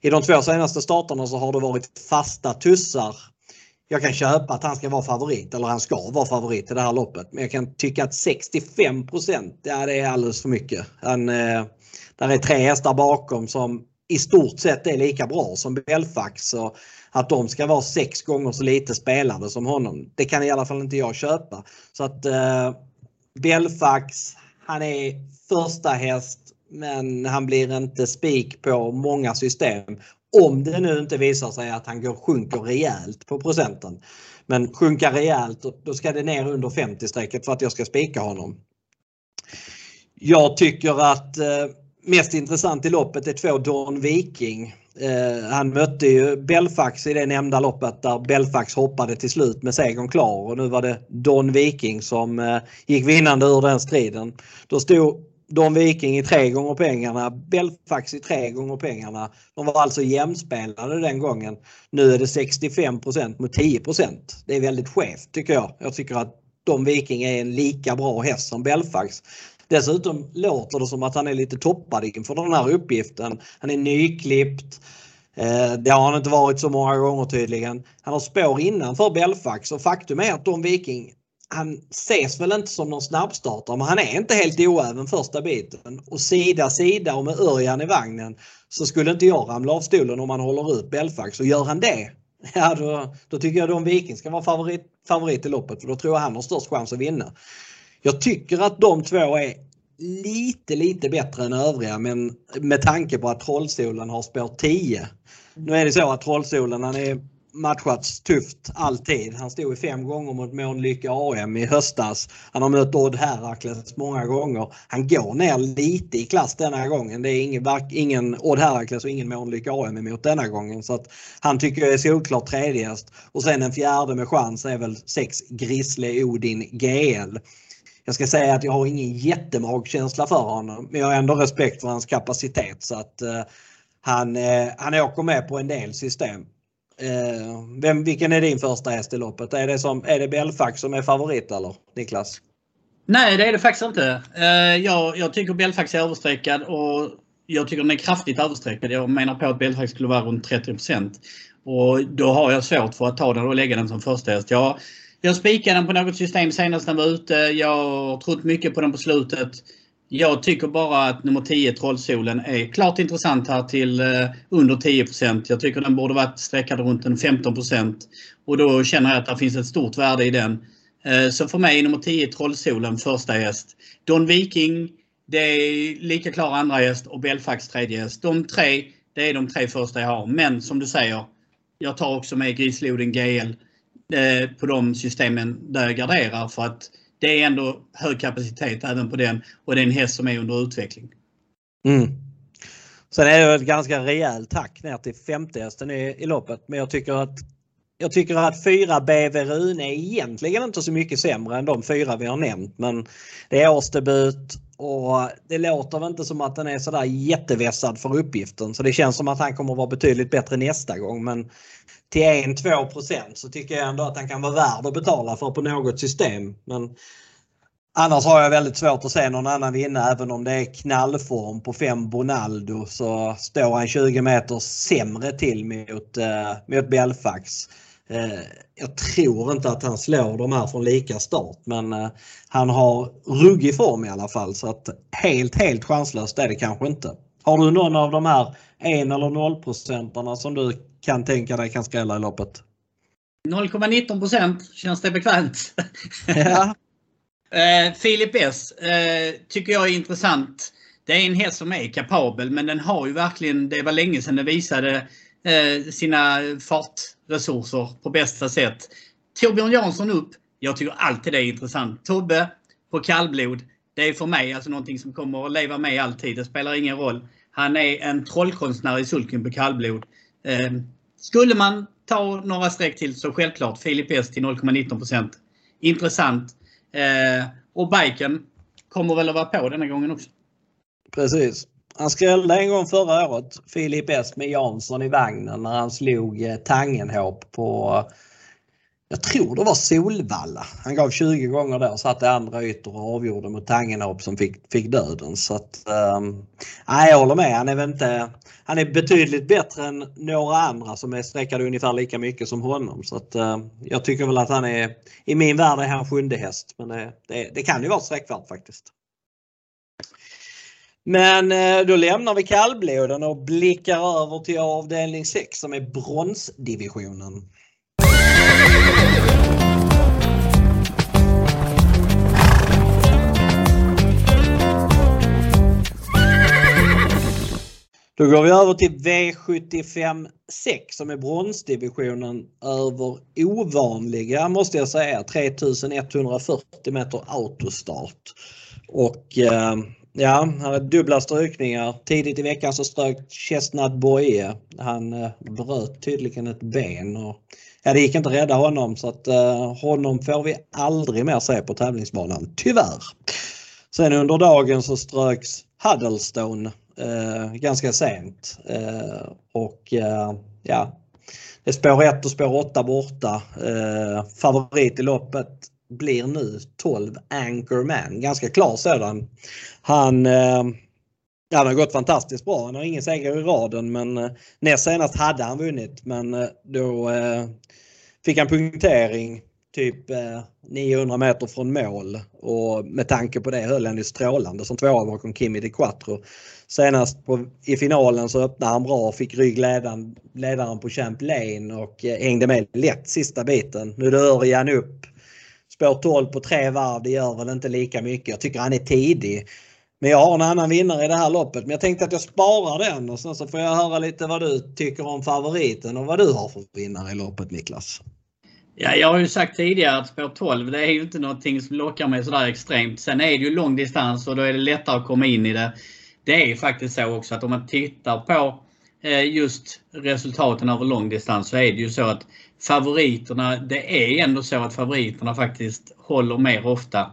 I de två senaste starterna så har det varit fasta tussar. Jag kan köpa att han ska vara favorit eller han ska vara favorit i det här loppet. Men jag kan tycka att 65 ja, det är alldeles för mycket. Han, eh, där är tre hästar bakom som i stort sett är lika bra som Belfax. Och att de ska vara sex gånger så lite spelade som honom. Det kan i alla fall inte jag köpa. Så att eh, Belfax, han är första häst men han blir inte spik på många system. Om det nu inte visar sig att han går, sjunker rejält på procenten. Men sjunka rejält, då ska det ner under 50-strecket för att jag ska spika honom. Jag tycker att eh, mest intressant i loppet är två Don Viking. Eh, han mötte ju Belfax i det nämnda loppet där Belfax hoppade till slut med segern klar och nu var det Don Viking som eh, gick vinnande ur den striden. Då stod Don Viking i tre gånger pengarna, Belfax i tre gånger pengarna. De var alltså jämspelade den gången. Nu är det 65% mot 10% Det är väldigt skevt tycker jag. Jag tycker att Don Viking är en lika bra häst som Belfax. Dessutom låter det som att han är lite toppad inför den här uppgiften. Han är nyklippt. Eh, det har han inte varit så många gånger tydligen. Han har spår innanför Belfax och faktum är att Don Viking han ses väl inte som någon snabbstartare men han är inte helt oäven första biten. Och sida sida och med Örjan i vagnen så skulle inte jag ramla av stolen om han håller ut Belfax och gör han det Ja, då, då tycker jag Don Viking ska vara favorit, favorit i loppet för då tror jag han har störst chans att vinna. Jag tycker att de två är lite, lite bättre än övriga men med tanke på att Trollsolen har spår 10. Nu är det så att Trollsolen han är matchats tufft alltid. Han stod i fem gånger mot Månlycke AM i höstas. Han har mött Odd Herakles många gånger. Han går ner lite i klass denna gången. Det är ingen, ingen Odd Herakles och ingen Månlycke AM emot denna gången. Så att han tycker jag är solklart tredjehäst. Och sen en fjärde med chans är väl sex Grisle Odin GL. Jag ska säga att jag har ingen jättemagkänsla för honom men jag har ändå respekt för hans kapacitet så att eh, han, eh, han åker med på en del system. Eh, vem, vilken är din första häst i loppet? Är det, som, är det Belfax som är favorit eller Niklas? Nej det är det faktiskt inte. Eh, jag, jag tycker Belfax är överstreckad och jag tycker den är kraftigt överstreckad. Jag menar på att Belfax skulle vara runt 30 Och då har jag svårt för att ta den och lägga den som första häst. Jag, jag spikade den på något system senast den var ute. Jag har trott mycket på den på slutet. Jag tycker bara att nummer 10, Trollsolen, är klart intressant här till eh, under 10% Jag tycker den borde varit sträckad runt en 15% Och då känner jag att det finns ett stort värde i den. Eh, så för mig är nummer 10, Trollsolen, första häst. Don Viking, det är lika klar andra häst och Belfax tredje häst. De tre, det är de tre första jag har. Men som du säger, jag tar också med Grisloden GL eh, Eh, på de systemen där jag garderar för att det är ändå hög kapacitet även på den och det är en häst som är under utveckling. Mm. Sen är det ett ganska rejält tack ner till femte hästen i, i loppet men jag tycker att jag tycker att fyra BV Rune är egentligen inte så mycket sämre än de fyra vi har nämnt men det är årsdebut och det låter väl inte som att den är sådär jättevässad för uppgiften så det känns som att han kommer att vara betydligt bättre nästa gång men till 1-2% så tycker jag ändå att han kan vara värd att betala för på något system. Men Annars har jag väldigt svårt att se någon annan vinna även om det är knallform på 5 Bonaldo så står han 20 meter sämre till mot, eh, mot Belfax. Eh, jag tror inte att han slår de här från lika start men eh, han har ruggig form i alla fall så att helt helt chanslöst är det kanske inte. Har du någon av de här 1 eller 0 procentarna som du kan tänka dig kan skrälla i loppet? 0,19% känns det bekvämt. Ja. eh, Filip S eh, tycker jag är intressant. Det är en häst som är kapabel men den har ju verkligen, det var länge sedan den visade eh, sina fartresurser på bästa sätt. Torbjörn Jansson upp. Jag tycker alltid det är intressant. Tobbe på kallblod. Det är för mig alltså någonting som kommer att leva med alltid. Det spelar ingen roll. Han är en trollkonstnär i sulken på kallblod. Ehm, skulle man ta några streck till så självklart Filip S till 0,19% Intressant. Ehm, och biken kommer väl att vara på denna gången också. Precis. Han skrällde en gång förra året, Filip S med Jansson i vagnen när han slog eh, Tangenhop på jag tror det var Solvalla. Han gav 20 gånger där och satte andra ytor och avgjorde mot Tangenhop som fick, fick döden. Så att, um, jag håller med. Han är, väl inte, han är betydligt bättre än några andra som är sträckade ungefär lika mycket som honom. Så att, uh, jag tycker väl att han är, i min värld är han sjunde häst. Men det, det, det kan ju vara sträckvärd faktiskt. Men eh, då lämnar vi kallbloden och blickar över till avdelning 6 som är bronsdivisionen. Då går vi över till V75 6 som är bronsdivisionen över ovanliga måste jag säga 3140 meter autostart. Och eh, ja, här är dubbla strykningar. Tidigt i veckan så strök Chestnut Boye. Han eh, bröt tydligen ett ben och ja, det gick inte att rädda honom så att eh, honom får vi aldrig mer se på tävlingsbanan, tyvärr. Sen under dagen så ströks Huddlestone Eh, ganska sent Eh, och eh, ja, det är spår 1 och spår 8 borta. Eh, favorit i loppet blir nu 12 Anchorman, ganska klar sådan. Han Ja, det har gått fantastiskt bra. Han har ingen seger i raden men näst senast hade han vunnit men då eh, fick han punktering typ eh, 900 meter från mål och med tanke på det höll han ju strålande som tvåa bakom Kimi de Quattro. Senast på, i finalen så öppnade han bra och fick ryggledaren ledaren på Champ Lane och eh, hängde med lätt sista biten. Nu är det Örjan upp. Spår 12 på tre varv, det gör väl inte lika mycket. Jag tycker han är tidig. Men jag har en annan vinnare i det här loppet. Men jag tänkte att jag sparar den och sen så får jag höra lite vad du tycker om favoriten och vad du har för vinnare i loppet Niklas. Ja, jag har ju sagt tidigare att spår 12 det är ju inte någonting som lockar mig sådär extremt. Sen är det ju lång distans och då är det lättare att komma in i det. Det är faktiskt så också att om man tittar på eh, just resultaten över lång distans så är det ju så att favoriterna, det är ändå så att favoriterna faktiskt håller mer ofta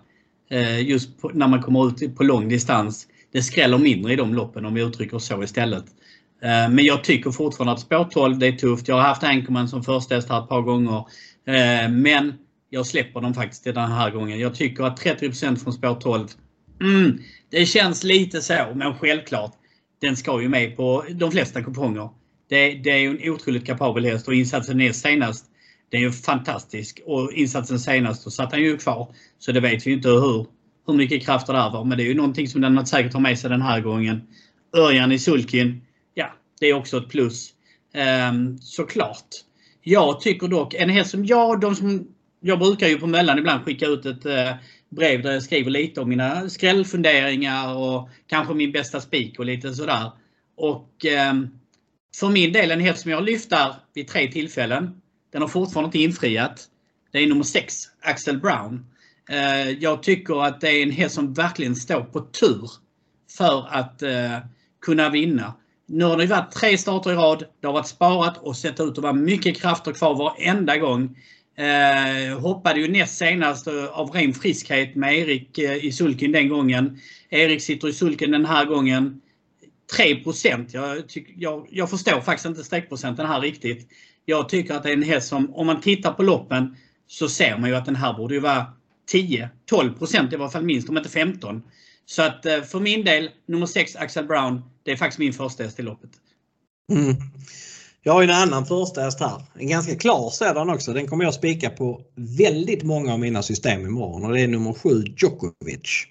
eh, just när man kommer ut på lång distans. Det skräller mindre i de loppen om vi uttrycker så istället. Eh, men jag tycker fortfarande att spår 12 det är tufft. Jag har haft Anchorman som första häst här ett par gånger. Men jag släpper dem faktiskt den här gången. Jag tycker att 30 från spår 12, mm, det känns lite så. Men självklart, den ska ju med på de flesta kuponger. Det, det är ju en otroligt kapabel häst och insatsen är senast den är ju fantastisk och insatsen senast då satt han ju kvar. Så det vet vi inte hur, hur mycket krafter det var. Men det är ju någonting som den säkert har med sig den här gången. Örjan i sulkin, ja det är också ett plus. Um, såklart. Jag tycker dock, en häst som jag, de som, jag brukar ju på mellan ibland skicka ut ett eh, brev där jag skriver lite om mina skrällfunderingar och kanske min bästa spik och lite sådär. Och eh, för min del en häst som jag lyfter vid tre tillfällen. Den har fortfarande inte infriat. Det är nummer 6, Axel Brown. Eh, jag tycker att det är en häst som verkligen står på tur för att eh, kunna vinna. Nu har det varit tre starter i rad. Det har varit sparat och sett ut att vara mycket krafter kvar varenda gång. Eh, hoppade ju näst senast eh, av ren friskhet med Erik eh, i sulken den gången. Erik sitter i sulken den här gången. 3 jag, jag, jag förstår faktiskt inte streckprocenten här riktigt. Jag tycker att det är en häst som, om man tittar på loppen, så ser man ju att den här borde ju vara 10-12% i varje fall minst, om inte 15. Så att eh, för min del, nummer 6 Axel Brown, det är faktiskt min första häst i loppet. Mm. Jag har en annan första häst här. En ganska klar sådan också. Den kommer jag spika på väldigt många av mina system imorgon och det är nummer 7 Djokovic.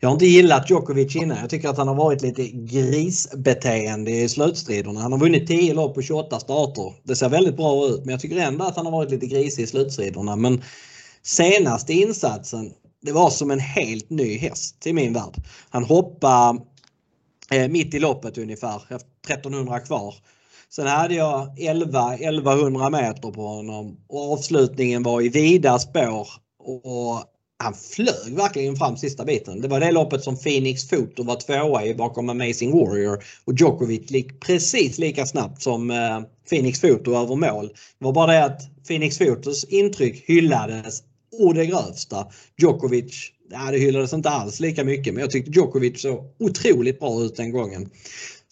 Jag har inte gillat Djokovic innan. Jag tycker att han har varit lite grisbeteende i slutstriderna. Han har vunnit 10 lopp på 28 starter. Det ser väldigt bra ut men jag tycker ändå att han har varit lite grisig i slutstriderna. Men senaste insatsen, det var som en helt ny häst i min värld. Han hoppade eh, mitt i loppet ungefär, 1300 kvar. Sen hade jag 11 1100 meter på honom och avslutningen var i vida spår och han flög verkligen fram sista biten. Det var det loppet som Phoenix Foto var tvåa i bakom Amazing Warrior och Djokovic gick precis lika snabbt som eh, Phoenix Foto över mål. Det var bara det att Phoenix Fotos intryck hyllades å det grövsta. Djokovic, ja, det hyllades inte alls lika mycket men jag tyckte Djokovic såg otroligt bra ut den gången.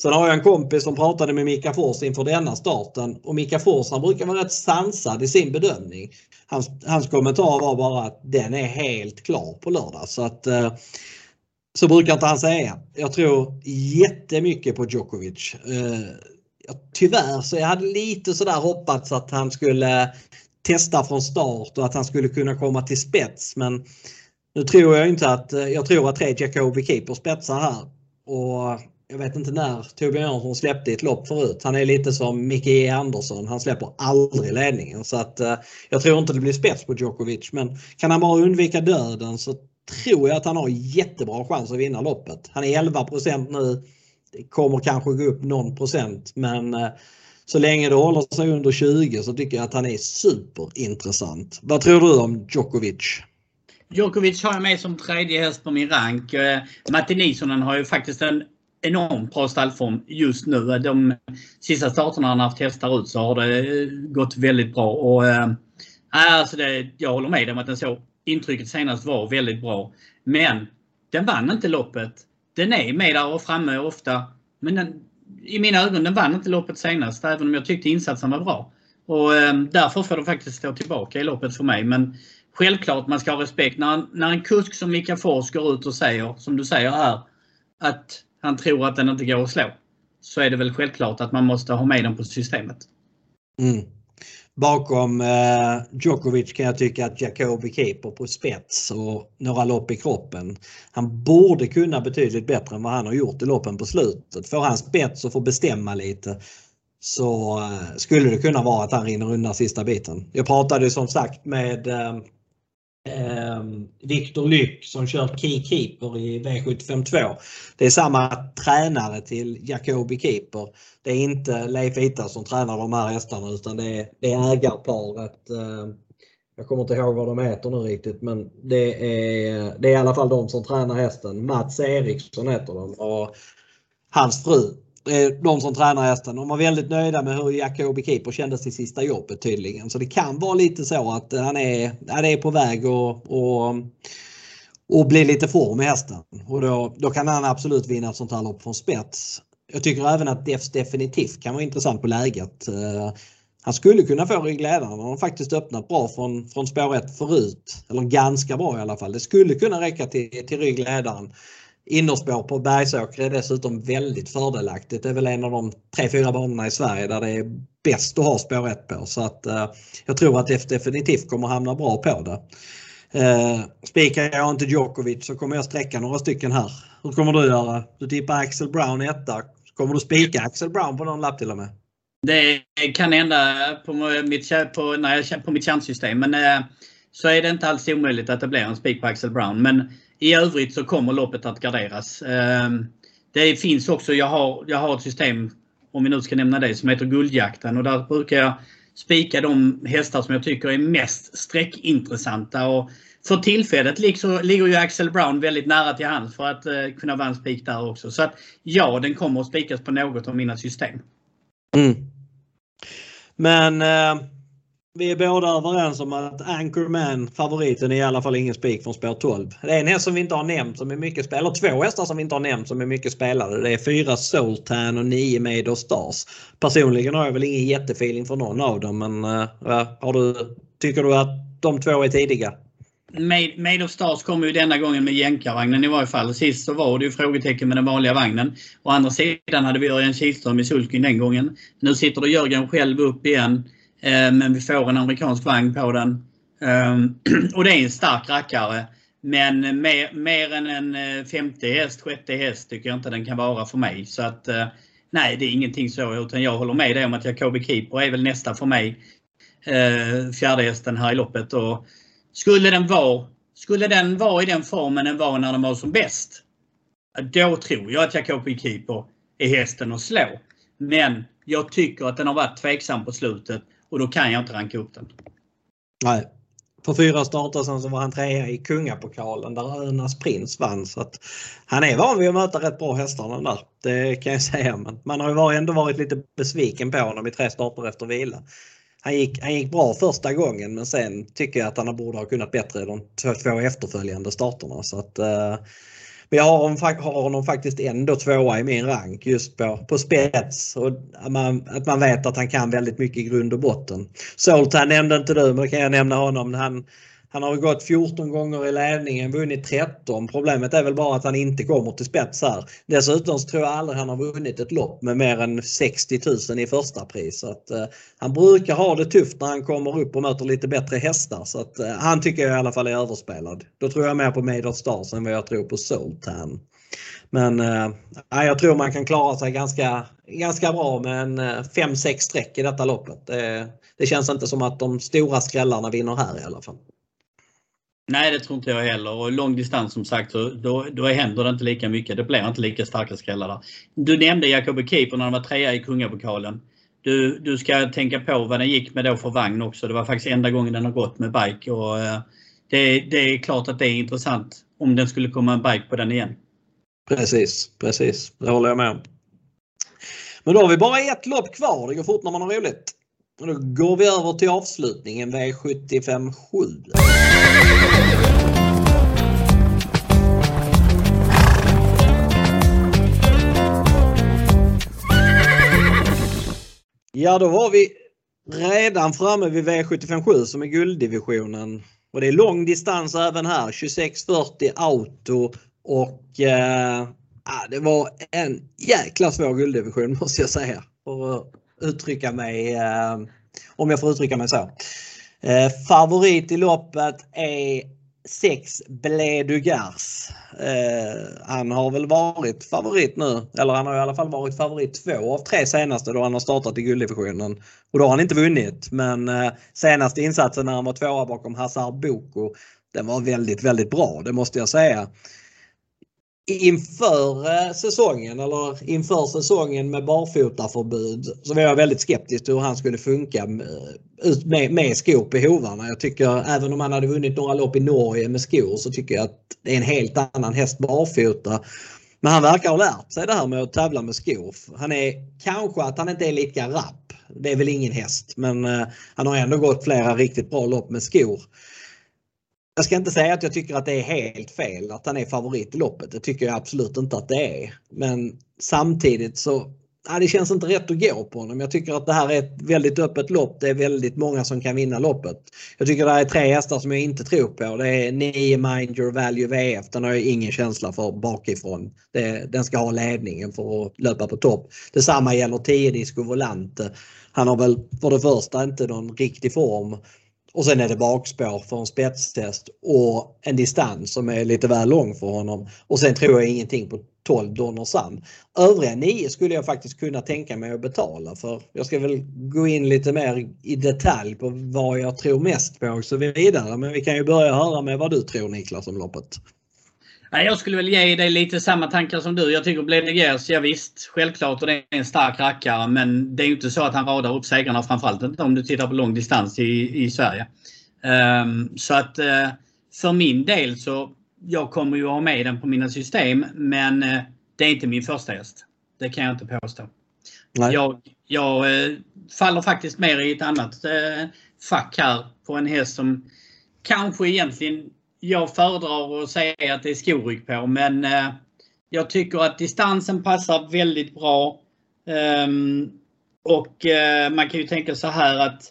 Sen har jag en kompis som pratade med Mika Fors inför denna starten och Mika Fors han brukar vara rätt sansad i sin bedömning. Hans, hans kommentar var bara att den är helt klar på lördag. Så att eh, så brukar inte han säga. Jag tror jättemycket på Djokovic. Eh, tyvärr så jag hade lite sådär hoppats att han skulle testa från start och att han skulle kunna komma till spets men nu tror jag inte att, eh, jag tror att tre Jacobi Keeper spetsar här. Och jag vet inte när Torbjörn Jansson släppte ett lopp förut. Han är lite som Micke E Andersson. Han släpper aldrig ledningen. Så att, eh, jag tror inte det blir spets på Djokovic. Men kan han bara undvika döden så tror jag att han har jättebra chans att vinna loppet. Han är 11% nu. Det kommer kanske gå upp någon procent men eh, så länge det håller sig under 20 så tycker jag att han är superintressant. Vad tror du om Djokovic? Djokovic har jag med som tredje häst på min rank. Eh, Matti Nisonen har ju faktiskt en enormt bra stallform just nu. De sista starterna han haft hästar ut så har det eh, gått väldigt bra. Och, äh, alltså det, jag håller med om att den så intrycket senast var väldigt bra. Men den vann inte loppet. Den är med där och framme ofta. Men den, i mina ögon, den vann inte loppet senast. Även om jag tyckte insatsen var bra. Och äh, därför får den faktiskt stå tillbaka i loppet för mig. Men självklart man ska ha respekt. När, när en kusk som Mika Fors går ut och säger, som du säger här, att han tror att den inte går att slå. Så är det väl självklart att man måste ha med den på systemet. Mm. Bakom eh, Djokovic kan jag tycka att Jacobi Keeper på spets och några lopp i kroppen. Han borde kunna betydligt bättre än vad han har gjort i loppen på slutet. Får han spets och får bestämma lite så eh, skulle det kunna vara att han rinner undan sista biten. Jag pratade som sagt med eh, Ehm, Viktor Lyck som kör Key Keeper i V752. Det är samma tränare till Jacobi Keeper. Det är inte Leif Ita som tränar de här hästarna utan det är, det är ägarparet. Eh, jag kommer inte ihåg vad de heter nu riktigt men det är, det är i alla fall de som tränar hästen. Mats Eriksson heter de och hans fru Eh, de som tränar hästen. De var väldigt nöjda med hur Jacobi Keeper kändes i sista jobbet tydligen. Så det kan vara lite så att eh, han är, han är på väg att och, och bli lite form i hästen. Och då, då kan han absolut vinna ett sånt här lopp från spets. Jag tycker även att Defs definitivt kan vara intressant på läget. Eh, han skulle kunna få ryggledaren. Han har faktiskt öppnat bra från, från spår 1 förut. Eller ganska bra i alla fall. Det skulle kunna räcka till, till ryggledaren Innerspår på Bergsåker är dessutom väldigt fördelaktigt. Det är väl en av de tre, fyra banorna i Sverige där det är bäst att ha spår 1 på. Så att eh, jag tror att det definitivt kommer hamna bra på det. Eh, spikar jag inte Djokovic så kommer jag sträcka några stycken här. Hur kommer du göra? Du tippar Axel Brown etta. Kommer du spika Axel Brown på någon lapp till och med? Det kan hända på mitt, på, när jag, på mitt chanssystem. Men eh, så är det inte alls omöjligt att det blir en spik på Axel Brown. Men i övrigt så kommer loppet att garderas. Ehm, det finns också, jag har, jag har ett system, om vi nu ska nämna det, som heter Guldjakten. Och där brukar jag spika de hästar som jag tycker är mest sträckintressanta. Och för tillfället ligger ju Axel Brown väldigt nära till hands för att eh, kunna vara en spik där också. Så att ja, den kommer att spikas på något av mina system. Mm. Men eh, vi är båda överens om att Anchorman, favoriten, är i alla fall ingen spik från spår 12. Det är en häst som vi inte har nämnt som är mycket spelad. Två hästar som vi inte har nämnt som är mycket spelade. Det är fyra Soltan och nio Made of Stars. Personligen har jag väl ingen jättefeeling för någon av dem men äh, har du, tycker du att de två är tidiga? Made, Made of Stars kommer ju denna gången med jänkarvagnen i varje fall. Sist så var det ju frågetecken med den vanliga vagnen. Å andra sidan hade vi Örjan Kihlström i sulken den gången. Nu sitter då Jörgen själv upp igen. Eh, men vi får en amerikansk vagn på den. Ehm, och det är en stark rackare. Men mer, mer än en eh, femte häst, 60 häst tycker jag inte den kan vara för mig. Så att eh, nej, det är ingenting så. Utan jag håller med dig om att Jacobi Keeper är väl nästa för mig. Fjärde hästen här i loppet. Och skulle den vara skulle den vara i den formen den var när den var som bäst. Då tror jag att Jacobi Keeper är hästen att slå. Men jag tycker att den har varit tveksam på slutet och då kan jag inte ranka upp den. Nej. För fyra starter sen så var han trea i Kungapokalen där Önas Prins vann. Så att han är van vid att möta rätt bra hästar den där. Det kan jag säga. Men man har ju ändå varit lite besviken på honom i tre starter efter vila. Han gick, han gick bra första gången men sen tycker jag att han borde ha kunnat bättre de två efterföljande starterna. Så att, eh, men jag har, har honom faktiskt ändå tvåa i min rank just på, på spets. Och att man, att man vet att han kan väldigt mycket i grund och botten. Soltan nämnde inte du men då kan jag nämna honom. Han, han har gått 14 gånger i ledningen, vunnit 13. Problemet är väl bara att han inte kommer till spets här. Dessutom så tror jag aldrig han har vunnit ett lopp med mer än 60 000 i första pris. Så att, eh, han brukar ha det tufft när han kommer upp och möter lite bättre hästar. Så att, eh, han tycker jag i alla fall är överspelad. Då tror jag mer på Made of Stars än vad jag tror på Sultan. Men eh, jag tror man kan klara sig ganska, ganska bra med en eh, 5-6 sträck streck i detta loppet. Det, det känns inte som att de stora skrällarna vinner här i alla fall. Nej, det tror inte jag heller. Och lång distans som sagt, så då, då händer det inte lika mycket. Det blir inte lika starka skrällar där. Du nämnde Jacob Keeper när han var trea i Kungapokalen. Du, du ska tänka på vad den gick med då för vagn också. Det var faktiskt enda gången den har gått med bike. Och, eh, det, det är klart att det är intressant om den skulle komma en bike på den igen. Precis, precis. Det håller jag med om. Men då har vi bara ett lopp kvar. Det går fort när man har roligt. Då går vi över till avslutningen V75 7. Ja, då var vi redan framme vid V757 som är gulddivisionen. Och det är lång distans även här. 2640 auto och eh, ah, det var en jäkla svår gulddivision måste jag säga. För uttrycka mig, eh, om jag får uttrycka mig så. Eh, favorit i loppet är 6 Bledugars. Eh, han har väl varit favorit nu, eller han har i alla fall varit favorit två av tre senaste då han har startat i gulddivisionen. Och då har han inte vunnit men eh, senaste insatsen när han var tvåa bakom Hazard Boko, den var väldigt, väldigt bra, det måste jag säga inför eh, säsongen eller inför säsongen med barfotaförbud så var jag väldigt skeptisk till hur han skulle funka eh, med, med skor på hovarna. Jag tycker även om han hade vunnit några lopp i Norge med skor så tycker jag att det är en helt annan häst barfota. Men han verkar ha lärt sig det här med att tävla med skor. Han är kanske att han inte är lika rapp. Det är väl ingen häst men eh, han har ändå gått flera riktigt bra lopp med skor. Jag ska inte säga att jag tycker att det är helt fel att han är favorit i loppet. Det tycker jag absolut inte att det är. Men samtidigt så ja, det känns inte rätt att gå på honom. Jag tycker att det här är ett väldigt öppet lopp. Det är väldigt många som kan vinna loppet. Jag tycker det här är tre hästar som jag inte tror på. Det är 9 Mind Your Value VF. Den har jag ingen känsla för bakifrån. Det, den ska ha ledningen för att löpa på topp. Detsamma gäller 10 Disco Volante. Han har väl för det första inte någon riktig form. Och sen är det bakspår för en spetstest och en distans som är lite väl lång för honom. Och sen tror jag ingenting på 12 Donner Sam. Övriga 9 skulle jag faktiskt kunna tänka mig att betala för. Jag ska väl gå in lite mer i detalj på vad jag tror mest på och så vidare. Men vi kan ju börja höra med vad du tror Niklas om loppet. Jag skulle väl ge dig lite samma tankar som du. Jag tycker Bledegers, ja visst, självklart och det är en stark rackare men det är inte så att han radar upp segrarna framförallt inte om du tittar på lång distans i, i Sverige. Um, så att uh, för min del så jag kommer ju ha med den på mina system men uh, det är inte min första häst. Det kan jag inte påstå. Nej. Jag, jag uh, faller faktiskt mer i ett annat fack här på en häst som kanske egentligen jag föredrar att säga att det är skoryck på men eh, jag tycker att distansen passar väldigt bra. Um, och eh, man kan ju tänka så här att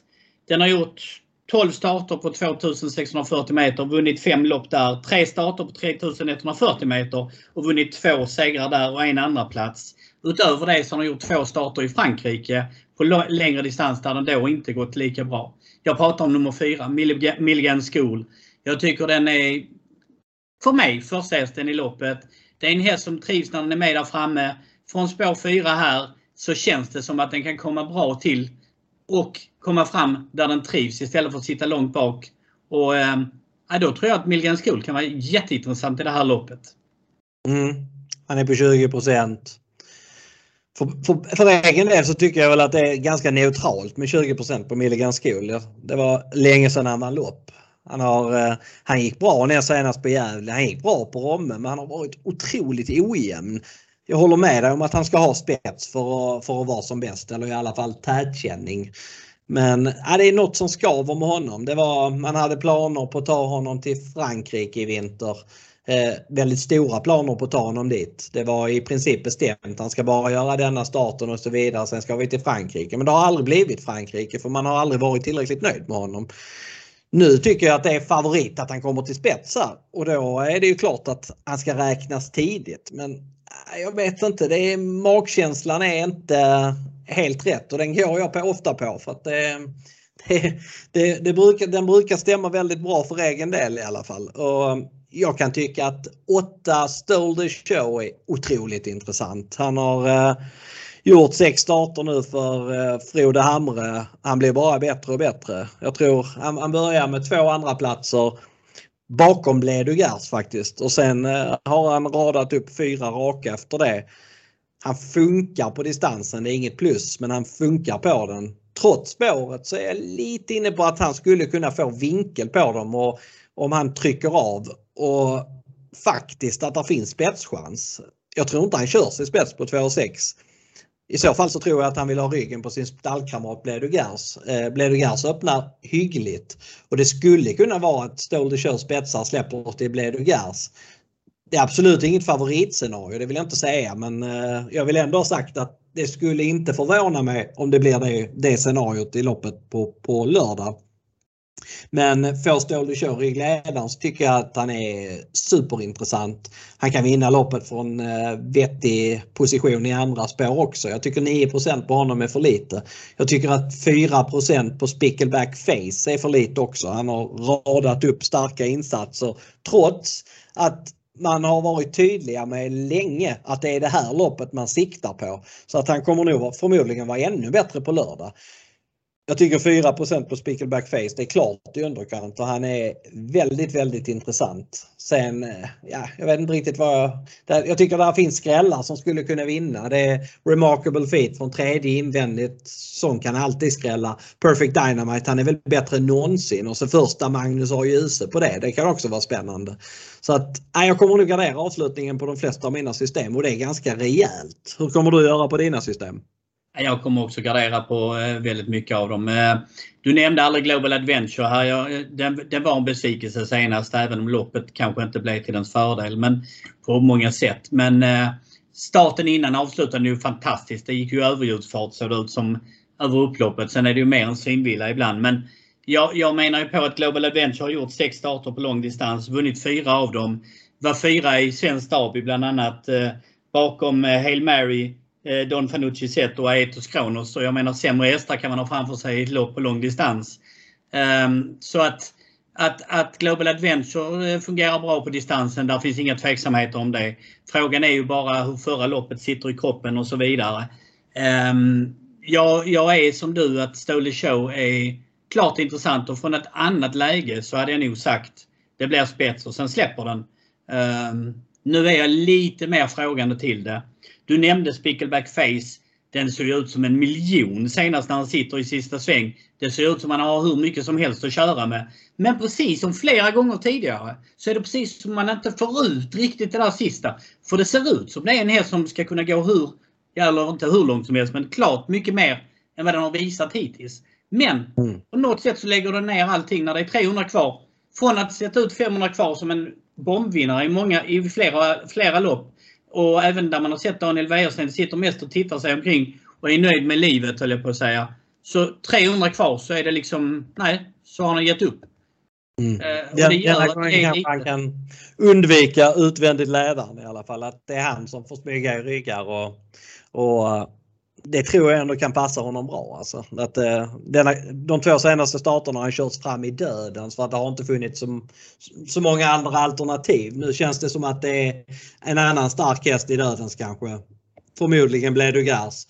den har gjort 12 starter på 2640 meter, vunnit fem lopp där. Tre starter på 3140 meter och vunnit två segrar där och en andra plats. Utöver det så har den gjort två starter i Frankrike på längre distans där den då inte gått lika bra. Jag pratar om nummer 4, Milligan School. Jag tycker den är, för mig, första hästen i loppet. Det är en häst som trivs när den är med där framme. Från spår 4 här så känns det som att den kan komma bra till och komma fram där den trivs istället för att sitta långt bak. Och eh, Då tror jag att Millgren School kan vara jätteintressant i det här loppet. Mm. Han är på 20 procent. För, för, för egen del så tycker jag väl att det är ganska neutralt med 20% på Milligan School. Det var länge sedan han vann lopp. Han, har, eh, han gick bra ner senast på Gävle. Han gick bra på Romme men han har varit otroligt ojämn. Jag håller med dig om att han ska ha spets för att, för att vara som bäst eller i alla fall tätkänning. Men ja, det är något som skaver med honom. Det var, man hade planer på att ta honom till Frankrike i vinter. Eh, väldigt stora planer på att ta honom dit. Det var i princip bestämt. Han ska bara göra denna starten och så vidare. Sen ska vi till Frankrike. Men det har aldrig blivit Frankrike för man har aldrig varit tillräckligt nöjd med honom. Nu tycker jag att det är favorit att han kommer till spetsar och då är det ju klart att han ska räknas tidigt. Men äh, jag vet inte, det är, magkänslan är inte helt rätt och den går jag på ofta på för att det, det, det, det brukar, den brukar stämma väldigt bra för egen del i alla fall. Och ähm, jag kan tycka att 8 Stole the Show är otroligt intressant. Han har eh, gjort sex starter nu för eh, Frode Hamre. Han blir bara bättre och bättre. Jag tror han, han börjar med två andra platser bakom Bledugars faktiskt och sen eh, har han radat upp fyra raka efter det. Han funkar på distansen, det är inget plus, men han funkar på den. Trots spåret så är jag lite inne på att han skulle kunna få vinkel på dem och om han trycker av och faktiskt att det finns spetschans. Jag tror inte han kör sig spets på 2,6. I så fall så tror jag att han vill ha ryggen på sin stallkamrat Bledugars. Eh, Gers öppnar hyggligt och det skulle kunna vara att Stolde kör spetsar släpper till Bledugars. Det är absolut inget favoritscenario, det vill jag inte säga men eh, jag vill ändå ha sagt att det skulle inte förvåna mig om det blir det, det scenariot i loppet på, på lördag. Men får Ståhl kör i ledaren så tycker jag att han är superintressant. Han kan vinna loppet från eh, vettig position i andra spår också. Jag tycker 9% på honom är för lite. Jag tycker att 4% på Spickleback Face är för lite också. Han har radat upp starka insatser trots att man har varit tydliga med länge att det är det här loppet man siktar på. Så att han kommer nog förmodligen vara ännu bättre på lördag. Jag tycker 4% på Spickleback Face, det är klart i underkant och han är väldigt, väldigt intressant. Sen, eh, ja, jag vet inte riktigt vad jag... Jag tycker där finns skrällar som skulle kunna vinna. Det är Remarkable Feet från tredje invändigt. Sån kan alltid skrälla. Perfect Dynamite, han är väl bättre än någonsin och så första Magnus har Djuse på det. Det kan också vara spännande. Så att, ja, jag kommer nog gardera avslutningen på de flesta av mina system och det är ganska rejält. Hur kommer du göra på dina system? Jag kommer också gardera på eh, väldigt mycket av dem. Eh, du nämnde aldrig Global Adventure här. Eh, den, den var en besvikelse senast även om loppet kanske inte blev till ens fördel men på många sätt. Men starten innan avslutade ju fantastiskt. Det gick ju överljudsfart såg det ut som över upploppet. Sen är det ju mer en synvilla ibland. Men jag, jag menar ju på att Global Adventure har gjort sex starter på lång distans, vunnit fyra av dem. Var fyra i svensk derby bland annat eh, bakom eh, Hail Mary, Eh, Don Fanucci Zet och Aetos Kronos. Så jag menar sämre hästar kan man ha framför sig i ett lopp på lång distans. Ehm, så att, att, att Global Adventure eh, fungerar bra på distansen, där finns inga tveksamheter om det. Frågan är ju bara hur förra loppet sitter i kroppen och så vidare. Ehm, jag, jag är som du att Stoli Show är klart intressant och från ett annat läge så hade jag nog sagt det blir spets och sen släpper den. Ehm, nu är jag lite mer frågande till det. Du nämnde Spickleback Face. Den ser ut som en miljon senast när han sitter i sista sväng. Det ser ut som att han har hur mycket som helst att köra med. Men precis som flera gånger tidigare så är det precis som man inte får ut riktigt det där sista. För det ser ut som det är en häst som ska kunna gå hur, eller inte hur långt som helst, men klart mycket mer än vad den har visat hittills. Men mm. på något sätt så lägger den ner allting när det är 300 kvar. Från att sätta ut 500 kvar som en bombvinnare i, många, i flera, flera lopp och även där man har sett Daniel Wäjersten sitter mest och tittar sig omkring och är nöjd med livet höll jag på att säga. Så 300 kvar så är det liksom, nej, så har han gett upp. Mm. Eh, ja, denna gången kanske han kan undvika utvändigt ledaren i alla fall. Att det är han som får smyga i ryggar och, och det tror jag ändå kan passa honom bra. Alltså. Att, eh, denna, de två senaste starterna har han körts fram i döden för att det har inte funnits så, så många andra alternativ. Nu känns det som att det är en annan stark häst i dödens kanske. Förmodligen Bledugars.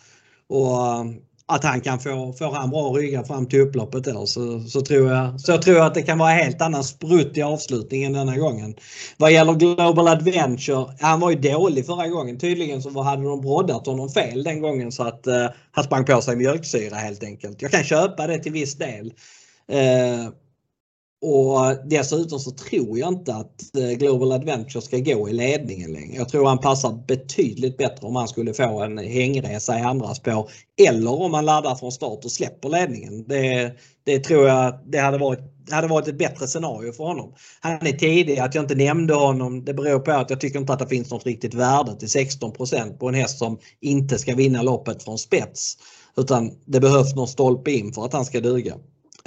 Och eh, att han kan få, får han bra ryggar fram till upploppet där så, så, tror jag, så jag tror att det kan vara helt annan sprutt i avslutningen denna gången. Vad gäller Global Adventure, han var ju dålig förra gången. Tydligen så hade de broddat honom fel den gången så att eh, han sprang på sig mjölksyra helt enkelt. Jag kan köpa det till viss del. Eh, och dessutom så tror jag inte att eh, Global Adventure ska gå i ledningen längre. Jag tror han passar betydligt bättre om han skulle få en hängresa i andra spår. Eller om han laddar från start och släpper ledningen. Det, det tror jag det hade varit, hade varit ett bättre scenario för honom. Han är tidig, att jag inte nämnde honom det beror på att jag tycker inte att det finns något riktigt värde till 16% på en häst som inte ska vinna loppet från spets. Utan det behövs någon stolpe in för att han ska duga.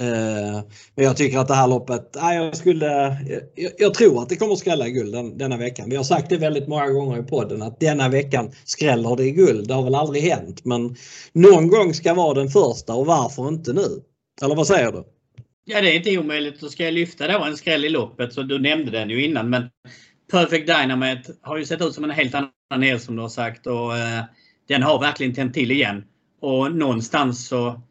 Eh, men jag tycker att det här loppet, jag, skulle, jag, jag tror att det kommer att skrälla i guld den, denna veckan. Vi har sagt det väldigt många gånger i podden att denna veckan skräller det i guld. Det har väl aldrig hänt men någon gång ska vara den första och varför inte nu? Eller vad säger du? Ja det är inte omöjligt. Då ska jag lyfta då en skräll i loppet. Så du nämnde den ju innan men Perfect Dynamite har ju sett ut som en helt annan häst som du har sagt och eh, den har verkligen tänt till igen. Och någonstans så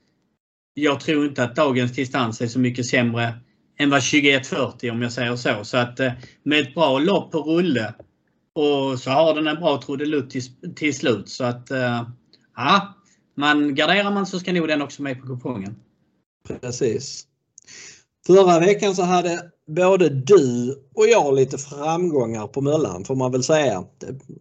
jag tror inte att dagens distans är så mycket sämre än vad 2140 om jag säger så. Så att eh, med ett bra lopp på rulle och så har den en bra trudelutt till, till slut. Så att eh, ja, man garderar man så ska nog den också med på kupongen. Precis. Förra veckan så hade både du och jag lite framgångar på Möllan får man väl säga.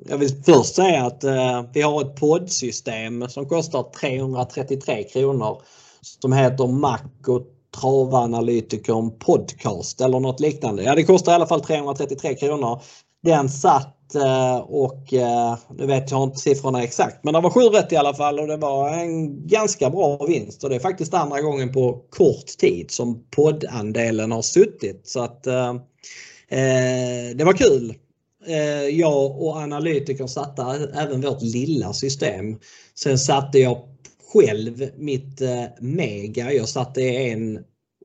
Jag vill först säga att eh, vi har ett poddsystem som kostar 333 kronor som heter Mac och travanalytikern podcast eller något liknande. Ja det kostar i alla fall 333 kronor. Den satt eh, och eh, nu vet jag inte siffrorna exakt men det var sju rätt i alla fall och det var en ganska bra vinst och det är faktiskt andra gången på kort tid som poddandelen har suttit så att eh, eh det var kul. Jag och analytikern satte även vårt lilla system. Sen satte jag själv mitt eh, Mega. Jag satte en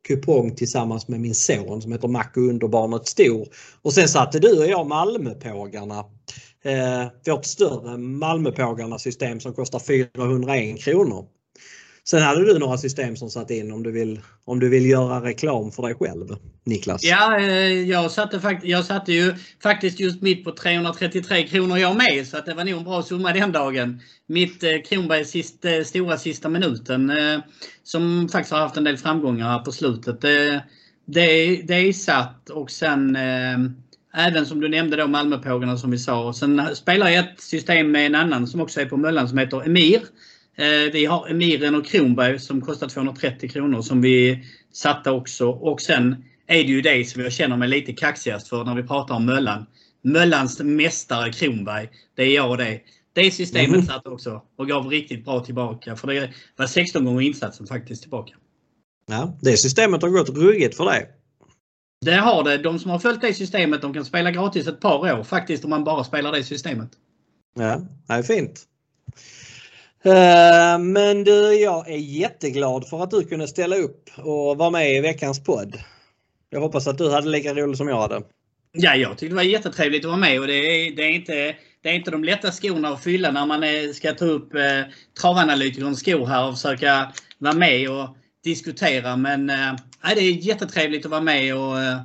kupong tillsammans med min son som heter Mac Underbarnet Stor. Och sen satte du och jag Malmöpågarna. Eh, vårt större Malmöpågarna system som kostar 401 kronor. Sen hade du några system som satt in om du vill, om du vill göra reklam för dig själv, Niklas. Ja, eh, jag satte, fakt jag satte ju faktiskt just mitt på 333 kronor jag med så att det var nog en bra summa den dagen. Mitt eh, Kronbergs sist, eh, stora sista minuten eh, som faktiskt har haft en del framgångar här på slutet. Det, det, det är satt och sen eh, Även som du nämnde då Malmöpågarna som vi sa. Sen spelar jag ett system med en annan som också är på Möllan som heter Emir. Eh, vi har Emiren och Kronberg som kostar 230 kronor som vi satte också. Och sen är det ju det som jag känner mig lite kaxigast för när vi pratar om Möllan. Möllans mästare Kronberg, det är jag det. Det systemet mm. satt också och gav riktigt bra tillbaka. För det var 16 gånger insatsen faktiskt tillbaka. Ja, det systemet har gått ruggigt för dig. Det har det. De som har följt det systemet de kan spela gratis ett par år faktiskt om man bara spelar det systemet. Ja, det är fint. Eh, men du, jag är jätteglad för att du kunde ställa upp och vara med i veckans podd. Jag hoppas att du hade lika roligt som jag hade. Ja, jag tyckte det var jättetrevligt att vara med och det är, det är, inte, det är inte de lätta skorna att fylla när man är, ska ta upp eh, travanalytikerns skor här och försöka vara med och diskutera. Men eh, det är jättetrevligt att vara med och eh,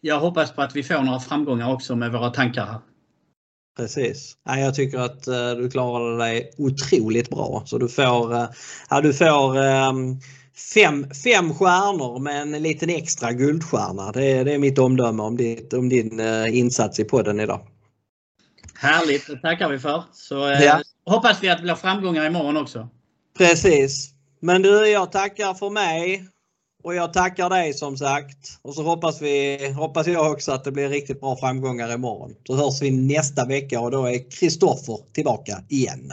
jag hoppas på att vi får några framgångar också med våra tankar här. Precis. Ja, jag tycker att uh, du klarade dig otroligt bra. Så du får, uh, ja, du får um, fem, fem stjärnor med en liten extra guldstjärna. Det är, det är mitt omdöme om, ditt, om din uh, insats i podden idag. Härligt, det tackar vi för. Så ja. hoppas vi att det blir framgångar imorgon också. Precis. Men du, jag tackar för mig. Och jag tackar dig som sagt. Och så hoppas, vi, hoppas jag också att det blir riktigt bra framgångar imorgon. Så hörs vi nästa vecka och då är Kristoffer tillbaka igen.